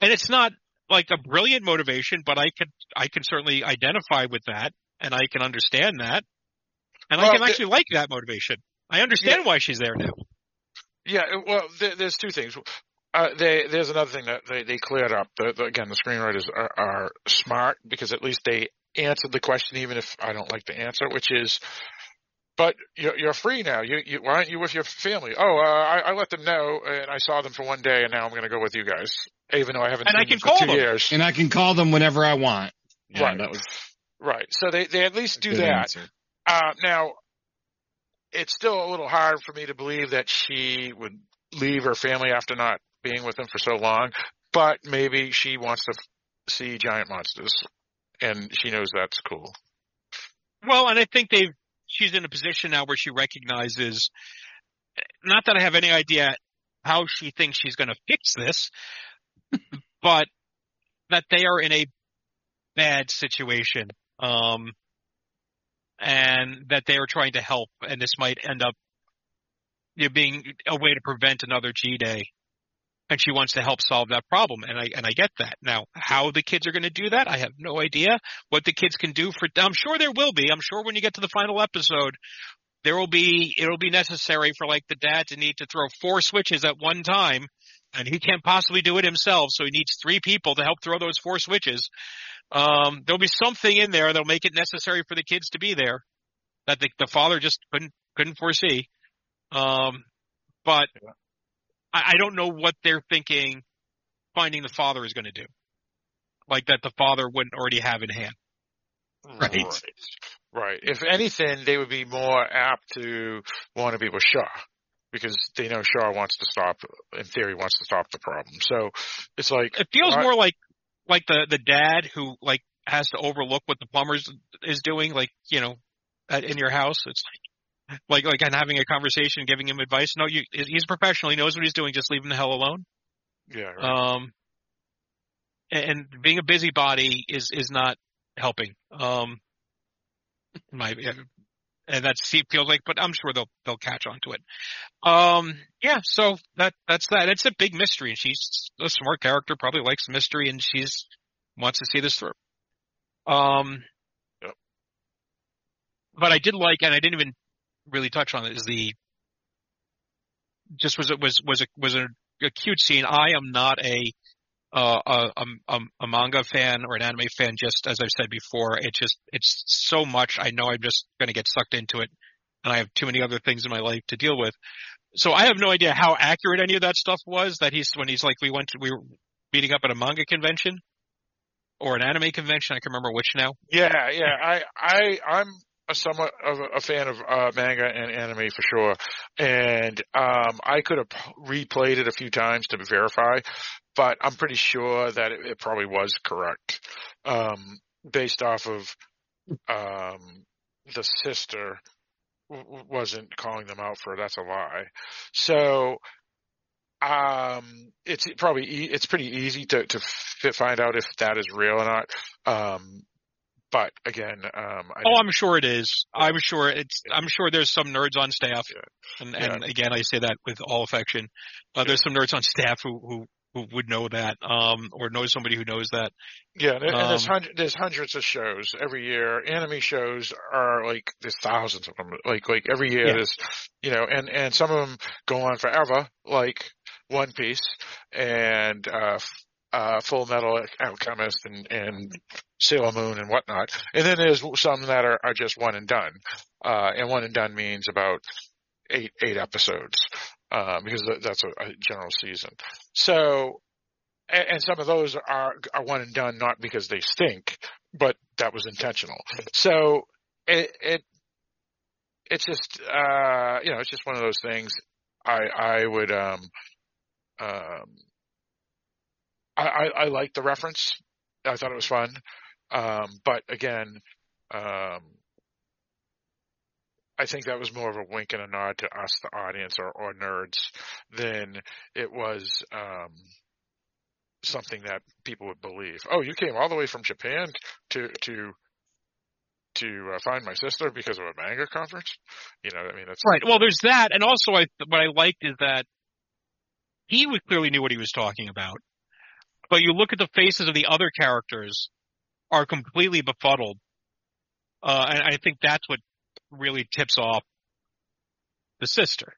And it's not like a brilliant motivation, but I can I can certainly identify with that, and I can understand that, and I Well, can the- actually like that motivation. I understand why she's there now. Yeah, well, there, there's two things. Uh, they, there's another thing that they, they cleared up. The, the, again, the screenwriters are, are smart because at least they answered the question, even if I don't like the answer, which is, but you're, you're free now. You, you, why aren't you with your family? Oh, uh, I, I let them know, and I saw them for one day, and now I'm going to go with you guys, even though I haven't And seen I can them for call two them. years. And I can call them whenever I want. Yeah, Right. that was Right. So they, they at least do that. Uh, now, it's still a little hard for me to believe that she would leave her family after not being with them for so long, but maybe she wants to f- see giant monsters, and she knows that's cool. Well, and I think they've she's in a position now where she recognizes not that I have any idea how she thinks she's going to fix this, but that they are in a bad situation. Um and that they are trying to help and this might end up you know, being a way to prevent another G day. And she wants to help solve that problem. And I and I get that. Now, how the kids are going to do that, I have no idea. What the kids can do for, I'm sure there will be. I'm sure when you get to the final episode, there will be it'll be necessary for like the dad to need to throw four switches at one time and he can't possibly do it himself so he needs three people to help throw those four switches um there'll be something in there that'll make it necessary for the kids to be there that the, the father just couldn't couldn't foresee um but I, I don't know what they're thinking finding the father is going to do like that the father wouldn't already have in hand Right. right. Right. If anything, they would be more apt to want to be with Shaw because they know Shaw wants to stop, in theory, wants to stop the problem. So it's like, It feels Right. more like like the the dad who like has to overlook what the plumber is doing, like you know, at, in your house. It's like like and having a conversation, giving him advice. No, you he's a professional. He knows what he's doing. Just leave him the hell alone. yeah, right. Um, and, being a busybody is is not helping. Um, my and that feels like, but I'm sure they'll they'll catch on to it. Um, yeah, so that that's that. It's a big mystery, and she's a smart character, probably likes mystery, and she's wants to see this through. Um, but I did like, and I didn't even really touch on it. Is the just was it was was a was a, a cute scene. I am not a uh, a, a, a manga fan or an anime fan, just as I've said before, it just, it's so much. I know I'm just going to get sucked into it and I have too many other things in my life to deal with. So I have no idea how accurate any of that stuff was that he's, when he's like, we went to, we were meeting up at a manga convention or an anime convention. I can remember which now. Yeah, yeah. I, I, I'm somewhat of a, fan of uh, manga and anime for sure, and um, I could have replayed it a few times to verify, but I'm pretty sure that it, it probably was correct, um, based off of um, the sister w- wasn't calling them out for that's a lie. So um it's probably e- it's pretty easy to to f- find out if that is real or not. Um but again um I Oh, I'm sure it is. I'm sure it's, I'm sure there's some nerds on staff. Yeah. And, and again, I say that with all affection. Uh, there's some nerds on staff who, who, who would know that, um, or know somebody who knows that. yeah and, there's um, hundred there's hundreds of shows every year anime shows are like there's thousands of them like like every year Yeah. there's you know and and some of them go on forever like one piece and uh uh full metal alchemist and and sailor moon and whatnot. And then there's some that are, are just one and done. Uh and one and done means about eight eight episodes uh, because that's a, a general season. So and, and some of those are are one and done not because they stink but that was intentional. So it it it's just uh you know it's just one of those things. I i would um um i i, I like the reference. I thought it was fun um but again um I think that was more of a wink and a nod to us, the audience or, or nerds, than it was um, something that people would believe. Oh, you came all the way from Japan to to to uh, find my sister because of a manga conference. You know, I mean, that's Right. Well, there's that. And also I, what I liked is that he clearly knew what he was talking about. But you look at the faces of the other characters are completely befuddled. Uh, and I think that's what really tips off the sister.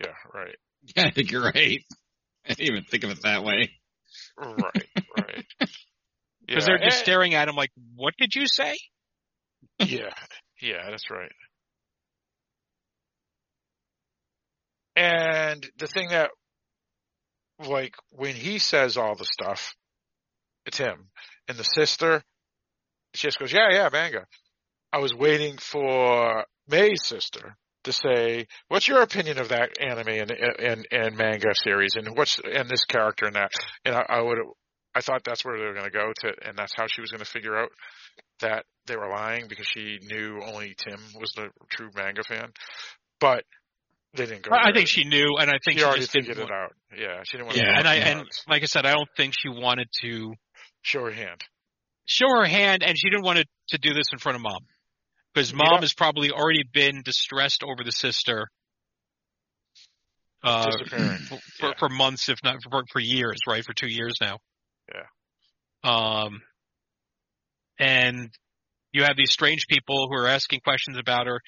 yeah, right, Yeah, I think you're right. I didn't even think of it that way. right, right. Because Yeah, they're just and- staring at him like, what did you say? Yeah, yeah, that's right. And the thing that, like, when he says all the stuff, it's him. And the sister, she just goes, yeah, yeah, manga. I was waiting for May's sister to say, what's your opinion of that anime and, and, and manga series and what's, and this character and that? And I, I would, I thought that's where they were going to go to, and that's how she was going to figure out that they were lying because she knew only Tim was the true manga fan. But they didn't go. I there. think she knew, and I think she she already just figured didn't. it out. Yeah, she didn't want Yeah, to. And I, Yeah. and like I said, I don't think she wanted to show her hand. show her hand, and she didn't want to, to do this in front of mom. Because mom Yeah. has probably already been distressed over the sister uh, for, Yeah. for months, if not for, for years, right? For two years now. Yeah. Um, and you have these strange people who are asking questions about her.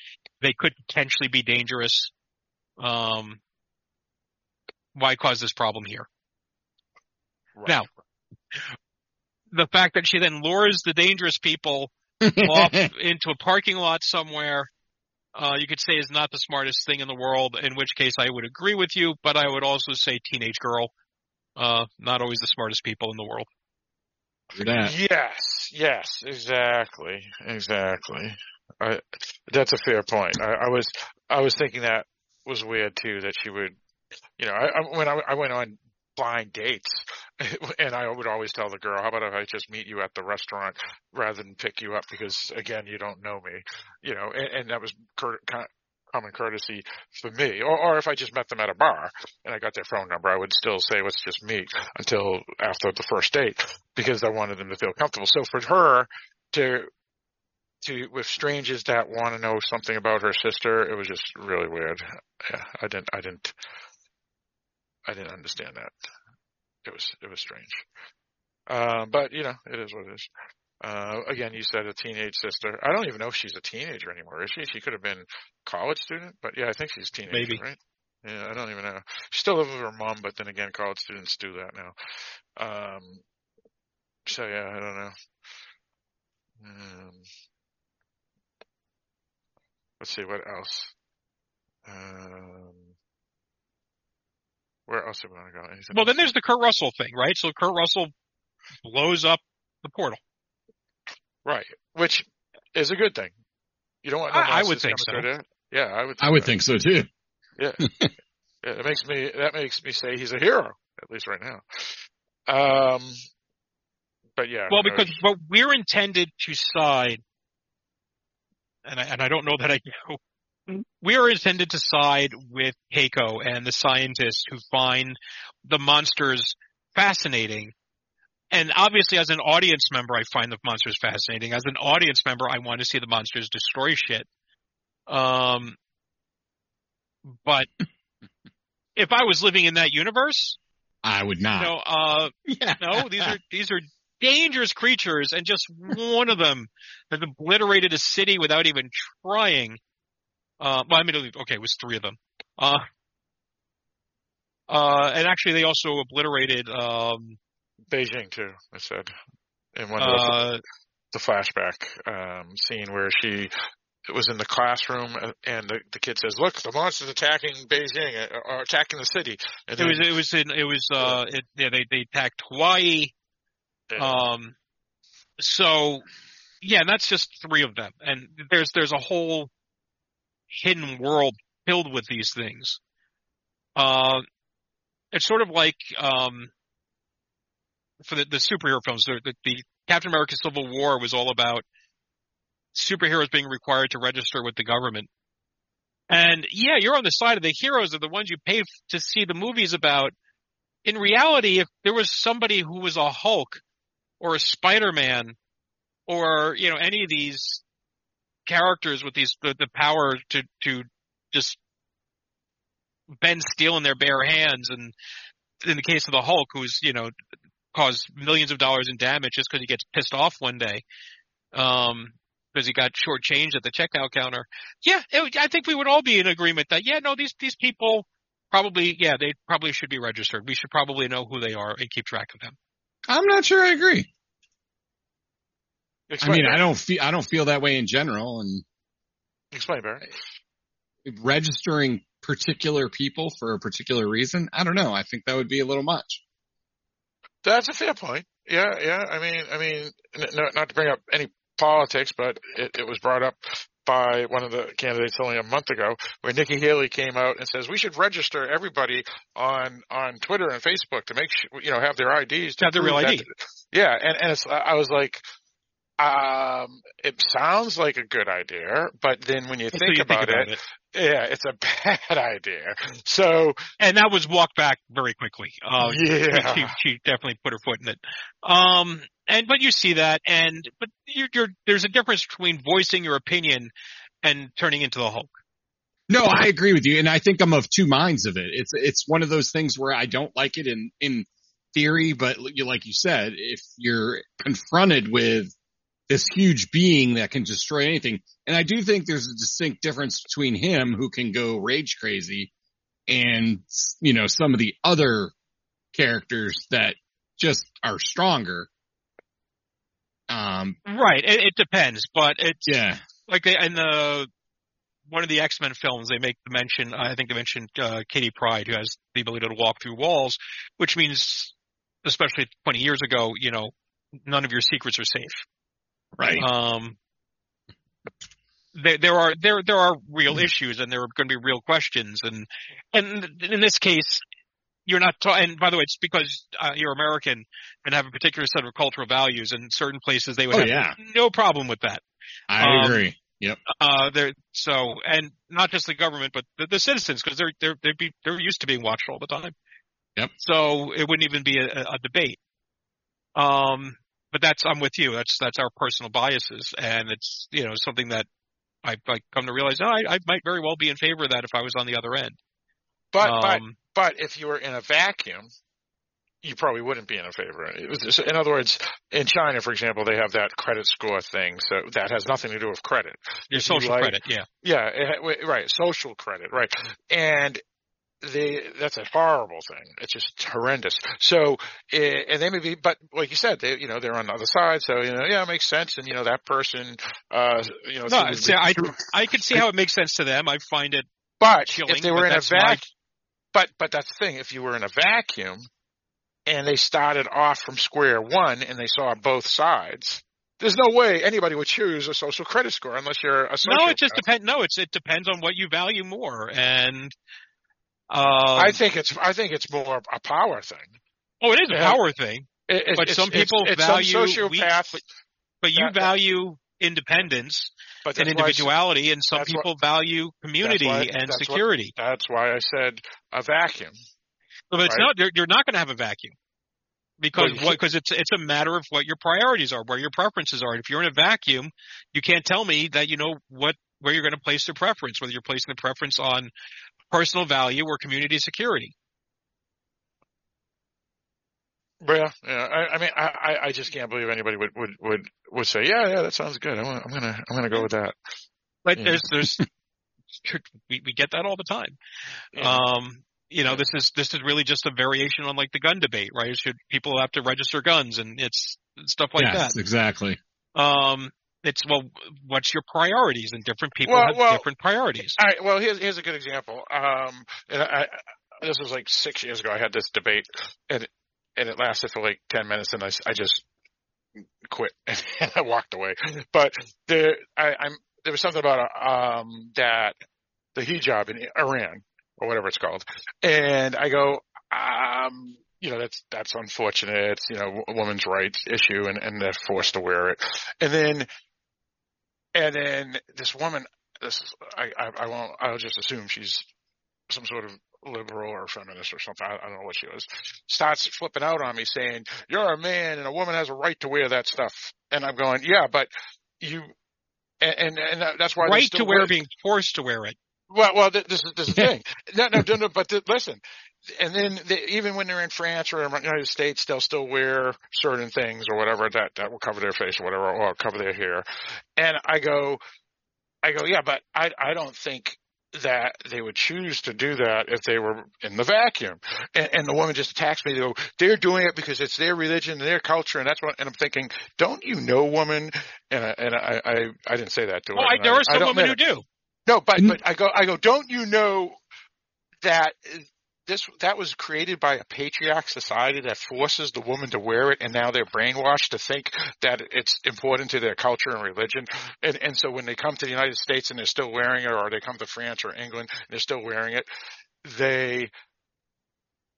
They could potentially be dangerous. Um, why cause this problem here? Right. Now, the fact that she then lures the dangerous people off into a parking lot somewhere, uh, you could say is not the smartest thing in the world, in which case I would agree with you, but I would also say teenage girl, uh, not always the smartest people in the world. That. Yes, yes, exactly, exactly. I, that's a fair point. I, I was, I was thinking that was weird too. That she would, you know, I, I, when I, I went on blind dates, and I would always tell the girl, "How about if I just meet you at the restaurant rather than pick you up because again, you don't know me, you know?" And, and that was cur- common courtesy for me. Or, or if I just met them at a bar and I got their phone number, I would still say, "Let's just meet" until after the first date because I wanted them to feel comfortable. So for her to to with strangers that want to know something about her sister, it was just really weird. Yeah, I didn't, I didn't, I didn't understand that. It was, it was strange. Uh, but you know, it is what it is. Uh, again, you said a teenage sister. I don't even know if she's a teenager anymore, is she? She could have been a college student, but yeah, I think she's a teenager, Maybe. right? Yeah, I don't even know. She still lives with her mom, but then again, college students do that now. Um, so yeah, I don't know. Um, let's see what else. Um, where else do we want to go? Anything Well, then there's the Kurt Russell thing, right? So Kurt Russell blows up the portal. right, which is a good thing. You don't want no I- I would monsters think coming through there. Yeah, I would. I would so. think so too. Yeah, it makes me that makes me say he's a hero at least right now. Um, but yeah. Well, because but we're intended to side, and I, and I don't know that I do. We are intended to side with Keiko and the scientists who find the monsters fascinating. And obviously, as an audience member, I find the monsters fascinating. As an audience member, I want to see the monsters destroy shit. Um, but if I was living in that universe, I would not. you know, uh, yeah. no, these are these are dangerous creatures, and just one of them has obliterated a city without even trying. Uh, well, I mean, okay, it was three of them. Uh, uh, and actually, they also obliterated um, Beijing too. I said in one of the, uh, the flashback um, scene where she it was in the classroom uh, and the, the kid says, "Look, the monster's attacking Beijing uh, or attacking the city." And it was it was in it was uh, it, yeah, they they attacked Hawaii. Um, so yeah, and that's just three of them, and there's there's a whole hidden world filled with these things. Uh, it's sort of like um, for the, the superhero films, the, the, Captain America: Civil War was all about superheroes being required to register with the government. And yeah, you're on the side of the heroes are the ones you pay to see the movies about. In reality, if there was somebody who was a Hulk or a Spider-Man or, you know, any of these characters with these, the, the power to, to just bend steel in their bare hands and in the case of the Hulk, who's, you know, caused millions of dollars in damage just because he gets pissed off one day. Um, because he got shortchanged at the checkout counter. Yeah, it, I think we would all be in agreement that yeah, no, these these people probably yeah they probably should be registered. We should probably know who they are and keep track of them. I'm not sure I agree. I explain, mean, I don't feel I don't feel that way in general, and explain, Barry. registering particular people for a particular reason, I don't know. I think that would be a little much. That's a fair point. Yeah, yeah. I mean, I mean, not, to bring up any politics, but it, it was brought up by one of the candidates only a month ago, where Nikki Haley came out and says we should register everybody on on Twitter and Facebook to make sure you know have their IDs to Have their real prove that- ID. Yeah, and and it's, I was like, um, it sounds like a good idea, but then when you Until think you about, it, it. yeah, it's a bad idea. So and that was walked back very quickly. Uh, yeah, she, she definitely put her foot in it. Um, and but you see that, and but you're, you're there's a difference between voicing your opinion and turning into the Hulk. No, I agree with you, and I think I'm of two minds of it. It's it's one of those things where I don't like it in in theory, but like you said, if you're confronted with this huge being that can destroy anything, and I do think there's a distinct difference between him who can go rage crazy and you know some of the other characters that just are stronger. Um, right. It, it depends, but it's yeah, like they, in the one of the X Men films, they make the mention. I think they mentioned uh, Kitty Pryde, who has the ability to walk through walls, which means, especially 20 years ago, you know, none of your secrets are safe. Right. Um, there, there are there there are real issues, and there are going to be real questions, and and in this case, you're not. Ta- and by the way, it's because uh, you're American and have a particular set of cultural values. In certain places, they would Oh, have yeah. no problem with that. I um, agree. Yep. Uh, they're so, and not just the government, but the, the citizens, because they're they're they're, be, they're used to being watched all the time. Yep. So it wouldn't even be a, a debate. Um, but that's I'm with you. That's that's our personal biases, and it's you know something that I've like come to realize. Oh, I, I might very well be in favor of that if I was on the other end. But but um, but if you were in a vacuum, you probably wouldn't be in a favor. It was, so in other words, in China, for example, they have that credit score thing, so that has nothing to do with credit. your if you social like- credit, yeah. Yeah, it, right, social credit, right, and they that's a horrible thing. It's just horrendous. So, eh, and they may be, but like you said, they you know they're on the other side, so you know yeah, it makes sense, and you know that person, uh, you know, No, see, I I can see how it makes sense to them. I find it But chilling, if they were in a that's my- vacuum, but but that's the thing. If you were in a vacuum, and they started off from square one, and they saw both sides, there's no way anybody would choose a social credit score unless you're a social. no. It just depends. No, it's it depends on what you value more, and uh, I think it's I think it's more a power thing. oh, it is a power thing. It, it- But it's- some people it's, value some we- sociopath, But you That- value independence but and that's individuality, and some that's what- people value community why- and that's what- security. That's why I said a vacuum. but it's not. You're, you're not going to have a vacuum because Well, what? Because it's it's a matter of what your priorities are, where your preferences are. If you're in a vacuum, you can't tell me that you know what where you're going to place the preference, whether you're placing the preference on personal value or community security. Yeah, yeah. I, I mean, I, I- I just can't believe anybody would would would would say, yeah, yeah, that sounds good. I'm gonna I'm gonna, I'm gonna go with that. But Yeah. there's there's we, we get that all the time. Yeah. Um, you know, this is this is really just a variation on like the gun debate, right? Should people have to register guns and it's stuff like that? yes, exactly. Um, it's well, what's your priorities? And different people Well, have well- different priorities. All right. Well, here's here's a good example. Um, and I, I, this was like six years ago. I had this debate, and and it lasted for like ten minutes, and I I just quit and I walked away. But there, I, I'm there was something about um that the hijab in Iran or whatever it's called, and I go, um, you know, that's that's unfortunate. It's you know a woman's rights issue, and and they're forced to wear it, and then and then this woman this is I, I I won't I'll just assume she's some sort of liberal or feminist or something. I, I don't know what she was. Starts flipping out on me saying, "You're a man and a woman has a right to wear that stuff." And I'm going, "Yeah, but you." And and, and that's why right to wear being forced to wear it. well, well, this is this is the thing. No, no, no, no. But th- listen, and then they, even when they're in France or in the United States, they'll still wear certain things or whatever that that will cover their face or whatever, or cover their hair. And I go, I go, yeah, but I I don't think that they would choose to do that if they were in the vacuum. And, and the woman just attacks me. They go, they're doing it because it's their religion and their culture, and that's what. And I'm thinking, don't you know, woman? And I, and I I, I didn't say that to her. Oh, I, there I- are some don't women who do. No, but but I go I go. Don't you know that this that was created by a patriarch society that forces the woman to wear it, and now they're brainwashed to think that it's important to their culture and religion. And and so when they come to the United States and they're still wearing it, or they come to France or England and they're still wearing it, they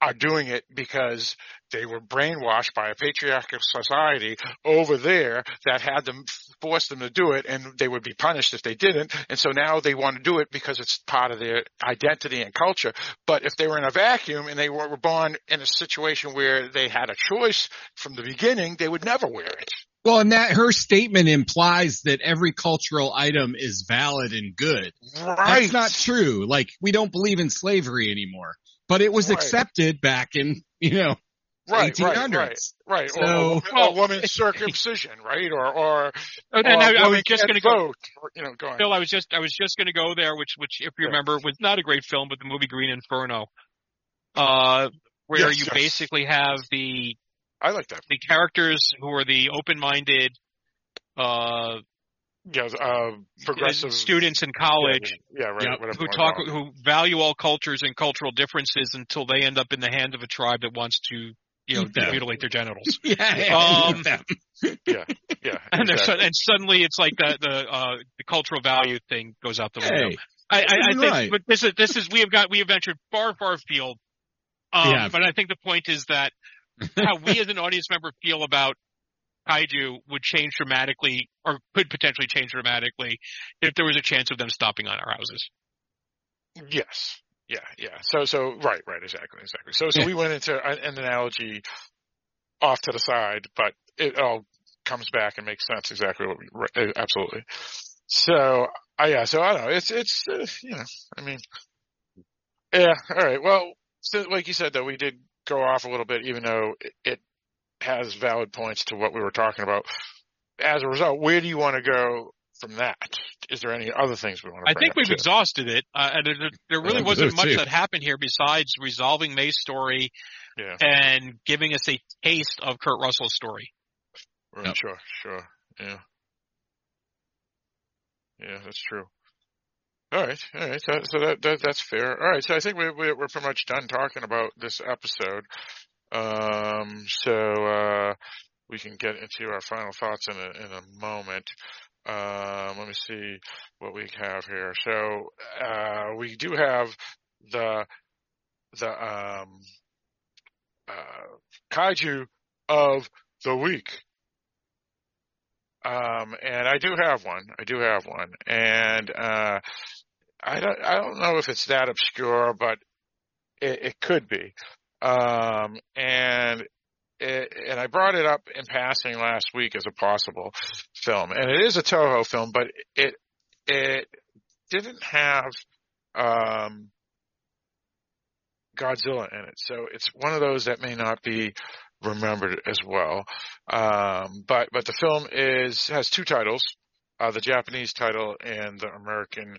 are doing it because they were brainwashed by a patriarchal society over there that had them force them to do it and they would be punished if they didn't and so now they want to do it because it's part of their identity and culture but if they were in a vacuum and they were born in a situation where they had a choice from the beginning they would never wear it Well, and that her statement implies that every cultural item is valid and good. Right. That's not true. Like we don't believe in slavery anymore, but it was Right. accepted back in, you know, Right, right, 1800s. right, right. So- or, or, Well- or woman's circumcision, right? Or, or, Oh, or and I, I was just going to go. Or, you know, go on. Phil, I was just I was just going to go there, which which if you Yeah. remember was not a great film, but the movie Green Inferno, uh, where Yes, you yes. basically have the I like that. the characters who are the open-minded uh, Yeah, uh, progressive students in college Yeah, yeah, right. Yep. Whatever who talk wanna call it. who value all cultures and cultural differences until they end up in the hand of a tribe that wants to you know Eat them. mutilate their genitals. yeah, Um, them. Yeah, And, exactly. so- and suddenly it's like the the uh, the cultural value thing goes out the window. hey, I, I, I think, right. but this is this is we have got we have ventured far far afield. Um, Yeah. But I think the point is that how we as an audience member feel about kaiju would change dramatically, or could potentially change dramatically, if there was a chance of them stopping on our houses. Yes. Yeah, yeah. So, so, right, right, exactly, exactly. So, so Yeah. we went into an, an analogy off to the side, but it all comes back and makes sense exactly what we, right, uh, absolutely. So, uh, yeah, so I don't know. It's, it's, uh, you know, I mean, yeah, all right. Well, so like you said though, we did go off a little bit, even though it, it has valid points to what we were talking about. As a result, where do you want to go from that? Is there any other things we want to I think we've too? exhausted it, uh, and there, there really think wasn't much too. that happened here besides resolving May's story Yeah. and giving us a taste of Kurt Russell's story. Right, Yep. Sure, sure. Yeah. Yeah, that's true. All right, all right. So, so that, that that's fair. All right. So I think we, we we're pretty much done talking about this episode. Um, so uh, we can get into our final thoughts in a in a moment. Um, let me see what we have here. So uh, we do have the the um, uh, kaiju of the week. Um, and I do have one. I do have one. And, uh, I don't, I don't know if it's that obscure, but it, it could be. Um, and it, and I brought it up in passing last week as a possible film. And it is a Toho film, but it, it didn't have, um, Godzilla in it. So it's one of those that may not be remembered as well. Um, but but the film is has two titles, uh, the Japanese title and the American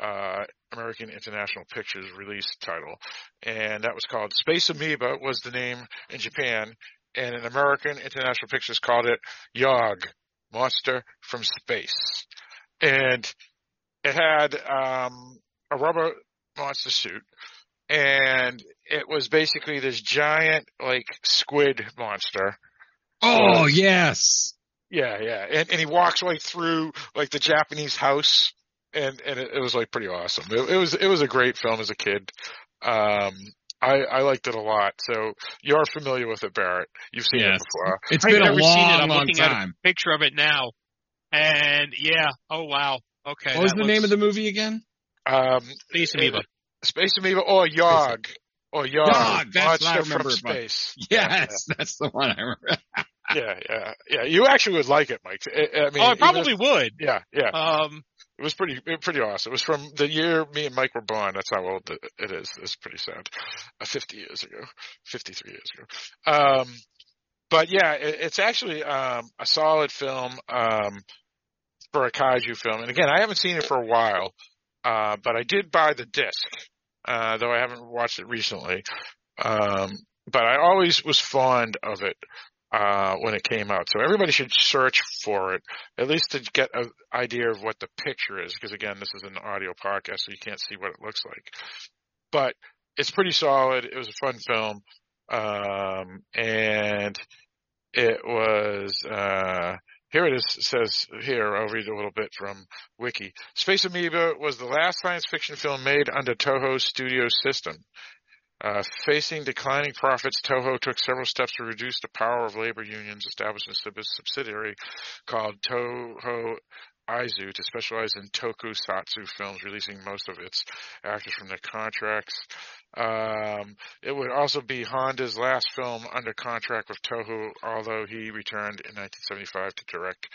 uh, American International Pictures release title, and that was called Space Amoeba was the name in Japan, and in American International Pictures called it Yog, Monster from Space, and it had um, a rubber monster suit. And it was basically this giant like squid monster. Oh yes. Yeah, yeah, and and he walks right through like the Japanese house, and and it, it was like pretty awesome. It, it was it was a great film as a kid. Um, I I liked it a lot. So you're familiar with it, Barrett. You've seen Yes. it before. It's I've been a never long, seen it. I'm long looking at a time. picture of it now, and yeah, oh wow, okay. What was that the name of the movie again? Um, Space Amoeba? Space Amoeba or Yog or Yog, Yog, that's what I Monster remember from it by. Space. Yes, that's the one I remember. Yeah, yeah, yeah. You actually would like it, Mike. I, I mean, oh, I even if- probably would. yeah, yeah. Um, It was pretty, pretty awesome. It was from the year me and Mike were born. That's how old it- is. It's pretty sad. Uh, 50 years ago, 53 years ago. Um, but yeah, it, it's actually, um, a solid film, um, for a kaiju film. And again, I haven't seen it for a while, uh, but I did buy the disc, uh, though I haven't watched it recently. Um, but I always was fond of it, uh, when it came out. So everybody should search for it at least to get an idea of what the picture is, because again, this is an audio podcast, so you can't see what it looks like. But it's pretty solid. It was a fun film, um, and it was. Uh, here it is. It says here. I'll read a little bit from Wiki. Space Amoeba was the last science fiction film made under Toho Studio system. Uh, facing declining profits, Toho took several steps to reduce the power of labor unions, establishing a subsidiary called Toho Eizo to specialize in tokusatsu films, releasing most of its actors from their contracts. Um, it would also be Honda's last film under contract with Toho, although he returned in 1975 to direct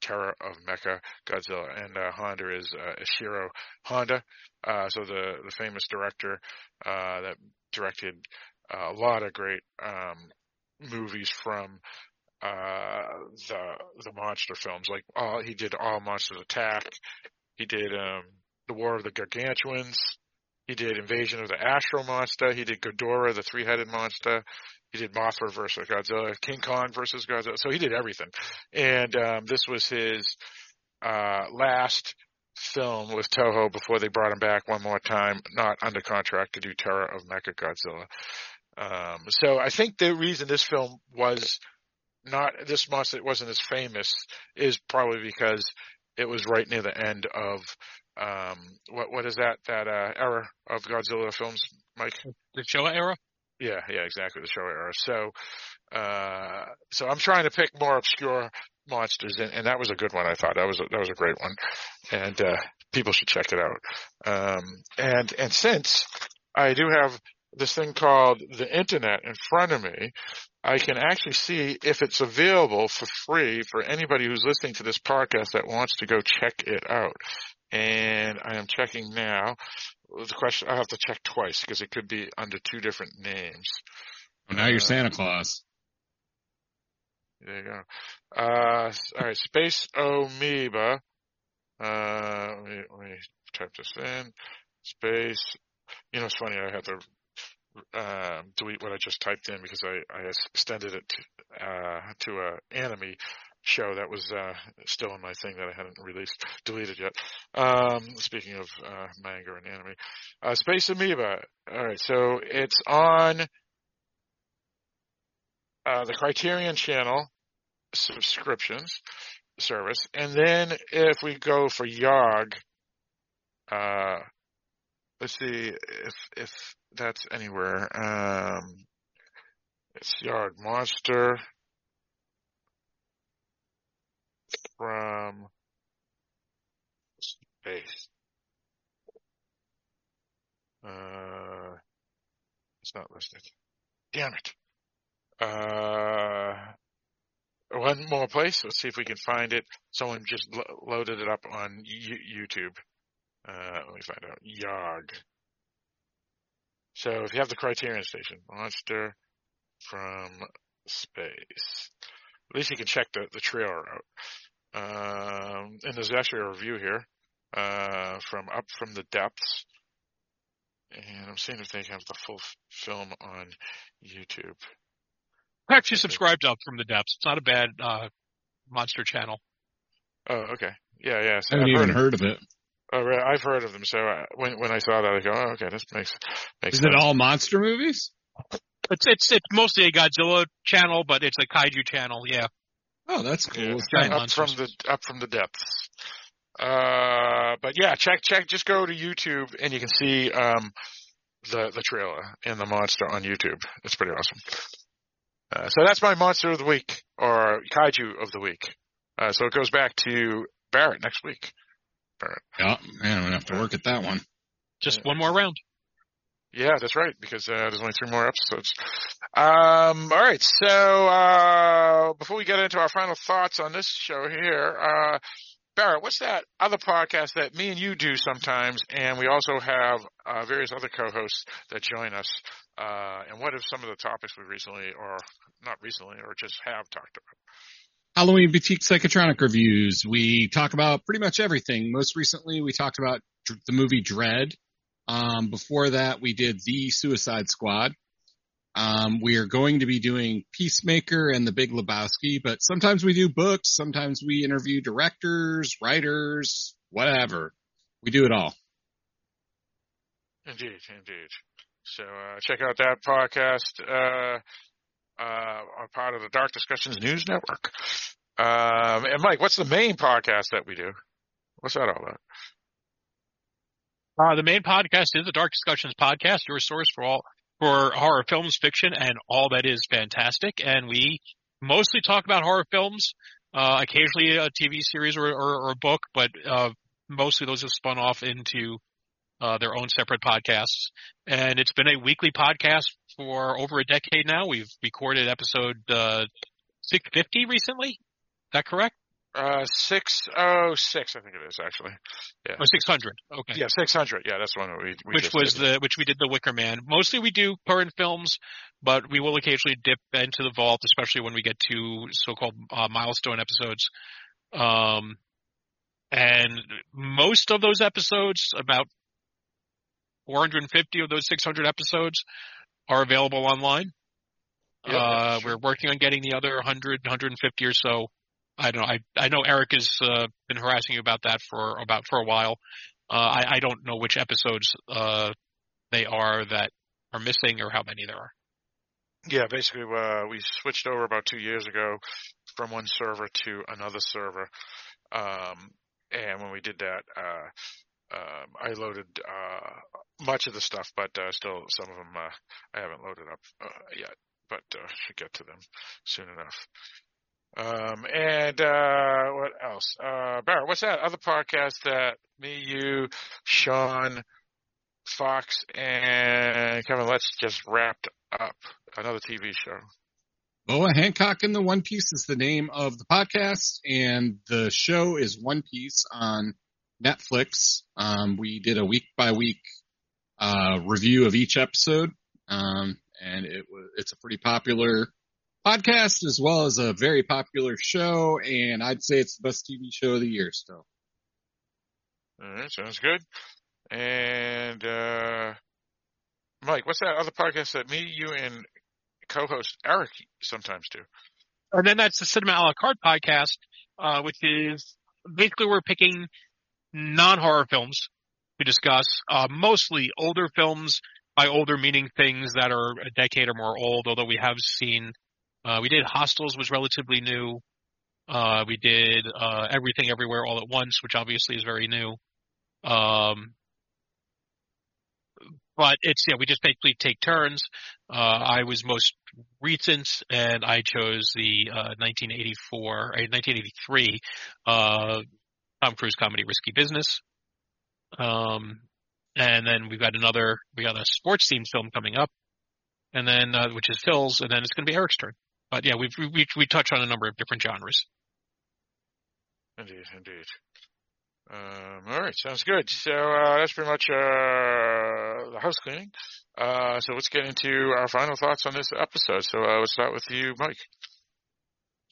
Terror of Mecha Godzilla. And uh, Honda is uh, Ishiro Honda, uh, so the the famous director uh, that directed a lot of great um, movies from uh, the the monster films. Like all he did all Monsters Attack. He did um, the War of the Gargantuans. He did Invasion of the Astro Monster. He did Ghidorah, the three-headed monster. He did Mothra versus Godzilla, King Kong versus Godzilla. So he did everything. And um, this was his uh, last film with Toho before they brought him back one more time, not under contract to do Terror of Mecha Godzilla. Um, so I think the reason this film was not this monster wasn't as famous is probably because it was right near the end of um what what is that that uh era of Godzilla films, Mike? The Showa era? Yeah, yeah, exactly, the Showa era. So uh so I'm trying to pick more obscure monsters and, and that was a good one I thought. That was a, that was a great one. And uh people should check it out. Um and and since I do have this thing called the internet in front of me, I can actually see if it's available for free for anybody who's listening to this podcast that wants to go check it out. And I am checking now. The question, I have to check twice because it could be under two different names. Well, now you're Santa Claus. There you go. Uh, all right, Space Amoeba. Uh, let me, let me type this in. Space. You know, it's funny. I had to uh, delete what I just typed in because I, I extended it to, uh, to a anime show that was uh, still in my thing that I hadn't released, deleted yet. Um, speaking of uh, manga and anime, uh, Space Amoeba. All right, so it's on uh, the Criterion Channel subscriptions service, and then if we go for Yog, uh, let's see if if that's anywhere. Um, it's Yog Monster from space. Uh, it's not listed. Damn it. Uh, one more place. Let's see if we can find it. Someone just lo- loaded it up on YouTube. Uh, let me find out. Yog. So if you have the Criterion Station, Monster from Space. At least you can check the, the trailer out. Um, and there's actually a review here, uh, from Up from the Depths. And I'm seeing if they have the full f- film on YouTube. I actually subscribed Up from the Depths. It's not a bad uh, monster channel. Oh, okay. Yeah, yeah. So I haven't I've even heard, heard of it. oh, right, I've heard of them. So uh, when when I saw that, I go, oh, okay, this makes makes Is sense. it all monster movies? It's it's it's mostly a Godzilla channel, but it's a kaiju channel. Yeah. Oh, that's cool. Yeah. It's Giant up from the up from the depths. Uh, but yeah, check check. Just go to YouTube and you can see um the the trailer and the monster on YouTube. It's pretty awesome. Uh, so that's my monster of the week or kaiju of the week. Uh, so it goes back to Barrett next week. Barrett. Yeah, man, I'm gonna have to work at that one. Just Yeah. one more round. Yeah, that's right, because uh, there's only three more episodes. Um, all right, so uh, before we get into our final thoughts on this show here, uh, Barrett, what's that other podcast that me and you do sometimes, and we also have uh, various other co-hosts that join us? Uh, and what are some of the topics we recently, or not recently, or just have talked about? Halloween Boutique Psychotronic reviews. We talk about pretty much everything. Most recently, we talked about the movie Dread. Um, before that, we did The Suicide Squad. Um, we are going to be doing Peacemaker and The Big Lebowski, but sometimes we do books, sometimes we interview directors, writers, whatever. We do it all. Indeed, indeed. So uh, check out that podcast. Uh, uh, are part of the Dark Discussions News Network. Um, and Mike, what's the main podcast that we do? What's that all about? Uh, the main podcast is the Dark Discussions podcast, your source for all for horror films, fiction, and all that is fantastic. And we mostly talk about horror films. uh, occasionally a TV series or, or, or a book, but uh, mostly those have spun off into uh, their own separate podcasts. And it's been a weekly podcast for over a decade now. We've recorded episode uh, 650 recently. Is that correct? Uh, six oh six, I think it is actually. Yeah. Or 600. Okay. Yeah, six hundred. Yeah, that's one we. we which was did. the which we did the Wicker Man. Mostly we do current films, but we will occasionally dip into the vault, especially when we get to so-called uh, milestone episodes. Um, and most of those episodes, about 450 of those 600 episodes, are available online. Yep, uh, sure. we're working on getting the other 100, 150 or so. I don't know. I I know Eric has uh, been harassing you about that for about for a while. Uh, I I don't know which episodes uh they are that are missing or how many there are. Yeah, basically, uh, we switched over about two years ago from one server to another server. Um, and when we did that, uh, um, I loaded uh, much of the stuff, but uh, still some of them uh, I haven't loaded up uh, yet, but uh, should get to them soon enough. Um, and uh, what else? Uh, Barrett, what's that other podcast that me, you, Sean, Fox, and Kevin Let's just wrapped up? Another TV show. Boa Hancock and the One Piece is the name of the podcast, and the show is One Piece on Netflix. Um, we did a week by week uh, review of each episode, um, and it was it's a pretty popular podcast as well as a very popular show, and I'd say it's the best TV show of the year still. All right, sounds good. And uh, Mike, what's that other podcast that me, you, and co-host Eric sometimes do? And then that's the Cinema a la carte podcast, uh, which is basically we're picking non-horror films to discuss, uh, mostly older films. By older meaning things that are a decade or more old, although we have seen, uh, we did Hostels was relatively new. Uh, we did, uh, Everything Everywhere All at Once, which obviously is very new. Um, but it's, yeah, we just basically take turns. Uh, I was most recent and I chose the, uh, 1984, or 1983, uh, Tom Cruise comedy Risky Business. Um, and then we've got another, we got a sports themed film coming up and then, uh, which is Phil's and then it's going to be Eric's turn. But yeah, we've, we, we touch on a number of different genres. Indeed, indeed. Um, all right, sounds good. So uh, that's pretty much uh, the house cleaning. Uh, so let's get into our final thoughts on this episode. So uh, let's start with you, Mike.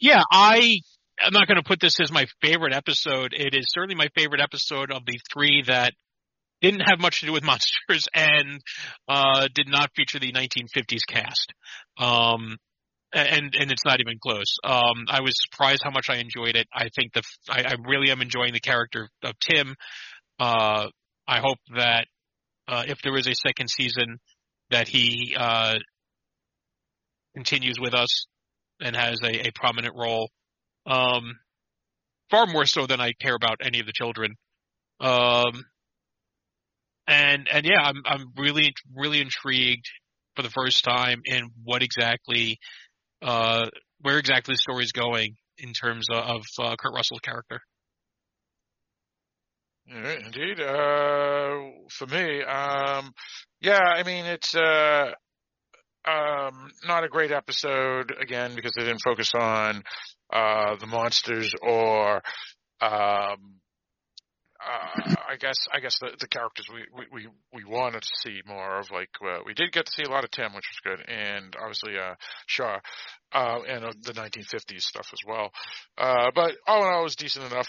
Yeah, I am not going to put this as my favorite episode. It is certainly my favorite episode of the three that didn't have much to do with monsters and uh, did not feature the 1950s cast. Um, and and it's not even close. Um, I was surprised how much I enjoyed it. I think the I, I really am enjoying the character of Tim. Uh, I hope that uh, if there is a second season, that he uh, continues with us and has a, a prominent role. Um, far more so than I care about any of the children. Um, and and yeah, I'm I'm really really intrigued for the first time in what exactly uh, where exactly the story is going in terms of, uh, Kurt Russell's character. Right, indeed. Uh, for me, um, yeah, I mean, it's, uh, um, not a great episode again because they didn't focus on, uh, the monsters or, um, uh, I guess I guess the, the characters we, we, we, wanted to see more of. Like uh, we did get to see a lot of Tim, which was good, and obviously uh, Shaw, uh, and uh, the 1950s stuff as well. Uh, but all in all, it was decent enough.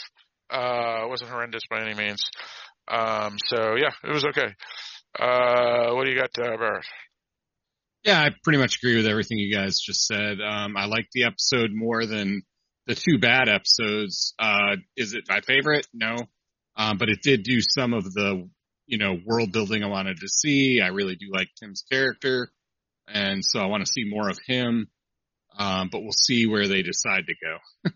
It wasn't horrendous by any means. Um, so yeah, it was okay. What do you got, uh, Barrett? Yeah, I pretty much agree with everything you guys just said. Um, I like the episode more than the two bad episodes. Is it my favorite? No. Um, but it did do some of the, you know, world building I wanted to see. I really do like Tim's character. And so I want to see more of him. Um, but we'll see where they decide to go.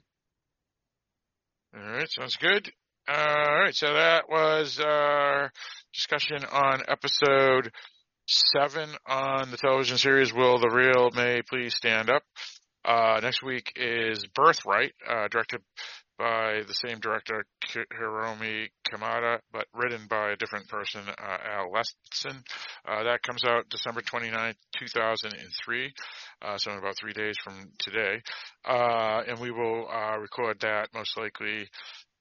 All right, sounds good. Uh, all right, so that was our discussion on episode seven on the television series Will the Real May Please Stand Up. Uh, next week is Birthright, uh, directed by the same director, Hiromi Kamata, but written by a different person, uh, Al Leston. Uh, that comes out December 29, 2003, uh, so in about three days from today. Uh, and we will, uh, record that most likely,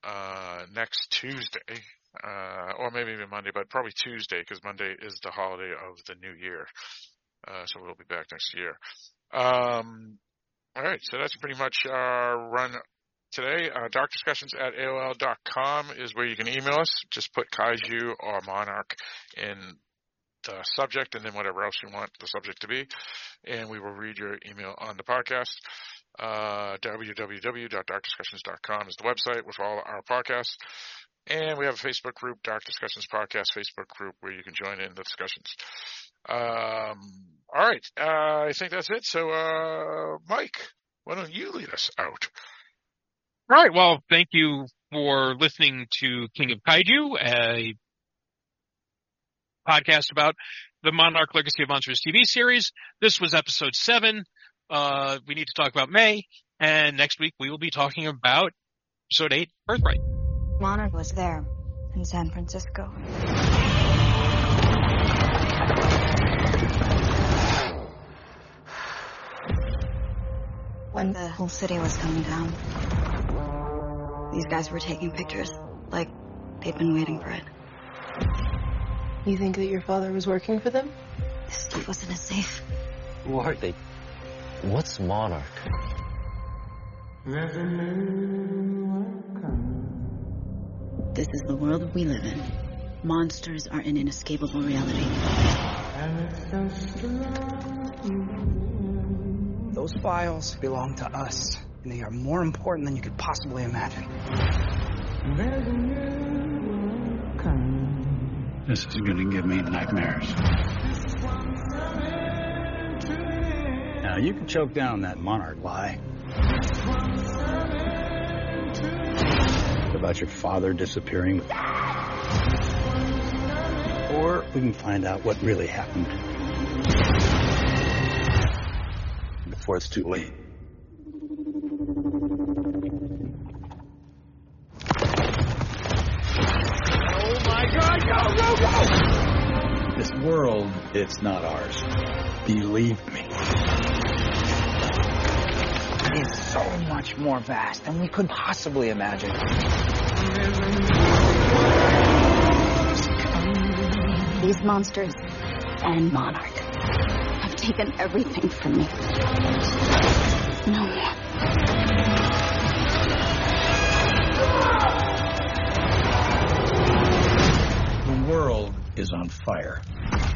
uh, next Tuesday. or maybe even Monday, but probably Tuesday because Monday is the holiday of the new year. so we'll be back next year. Um, all right, so that's pretty much our run today. Uh, darkdiscussions at AOL.com is where you can email us. Just put Kaiju or Monarch in the subject and then whatever else you want the subject to be. And we will read your email on the podcast. Uh, www.darkdiscussions.com is the website with all our podcasts. And we have a Facebook group, Dark Discussions Podcast Facebook group, where you can join in the discussions. Um, all right. Uh, I think that's it. So, uh, Mike, why don't you lead us out? Right. Well, thank you for listening to King of Kaiju, a podcast about the Monarch Legacy of Monsters TV series. This was episode seven. Uh, we need to talk about May, and next week we will be talking about episode eight, Birthright. Monarch was there in San Francisco. When the whole city was coming down. These guys were taking pictures, like they'd been waiting for it. You think that your father was working for them? This stuff was in a safe. Who are they? What's Monarch? This is the world we live in. Monsters are an inescapable reality. Those files belong to us and they are more important than you could possibly imagine. This is going to give me nightmares. Now, you can choke down that monarch lie. About your father disappearing. Or we can find out what really happened. Before it's too late. It's not ours. Believe me. It's so much more vast than we could possibly imagine. These monsters and Monarch have taken everything from me. No more. The world is on fire.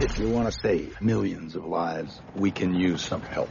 If you want to save millions of lives, we can use some help.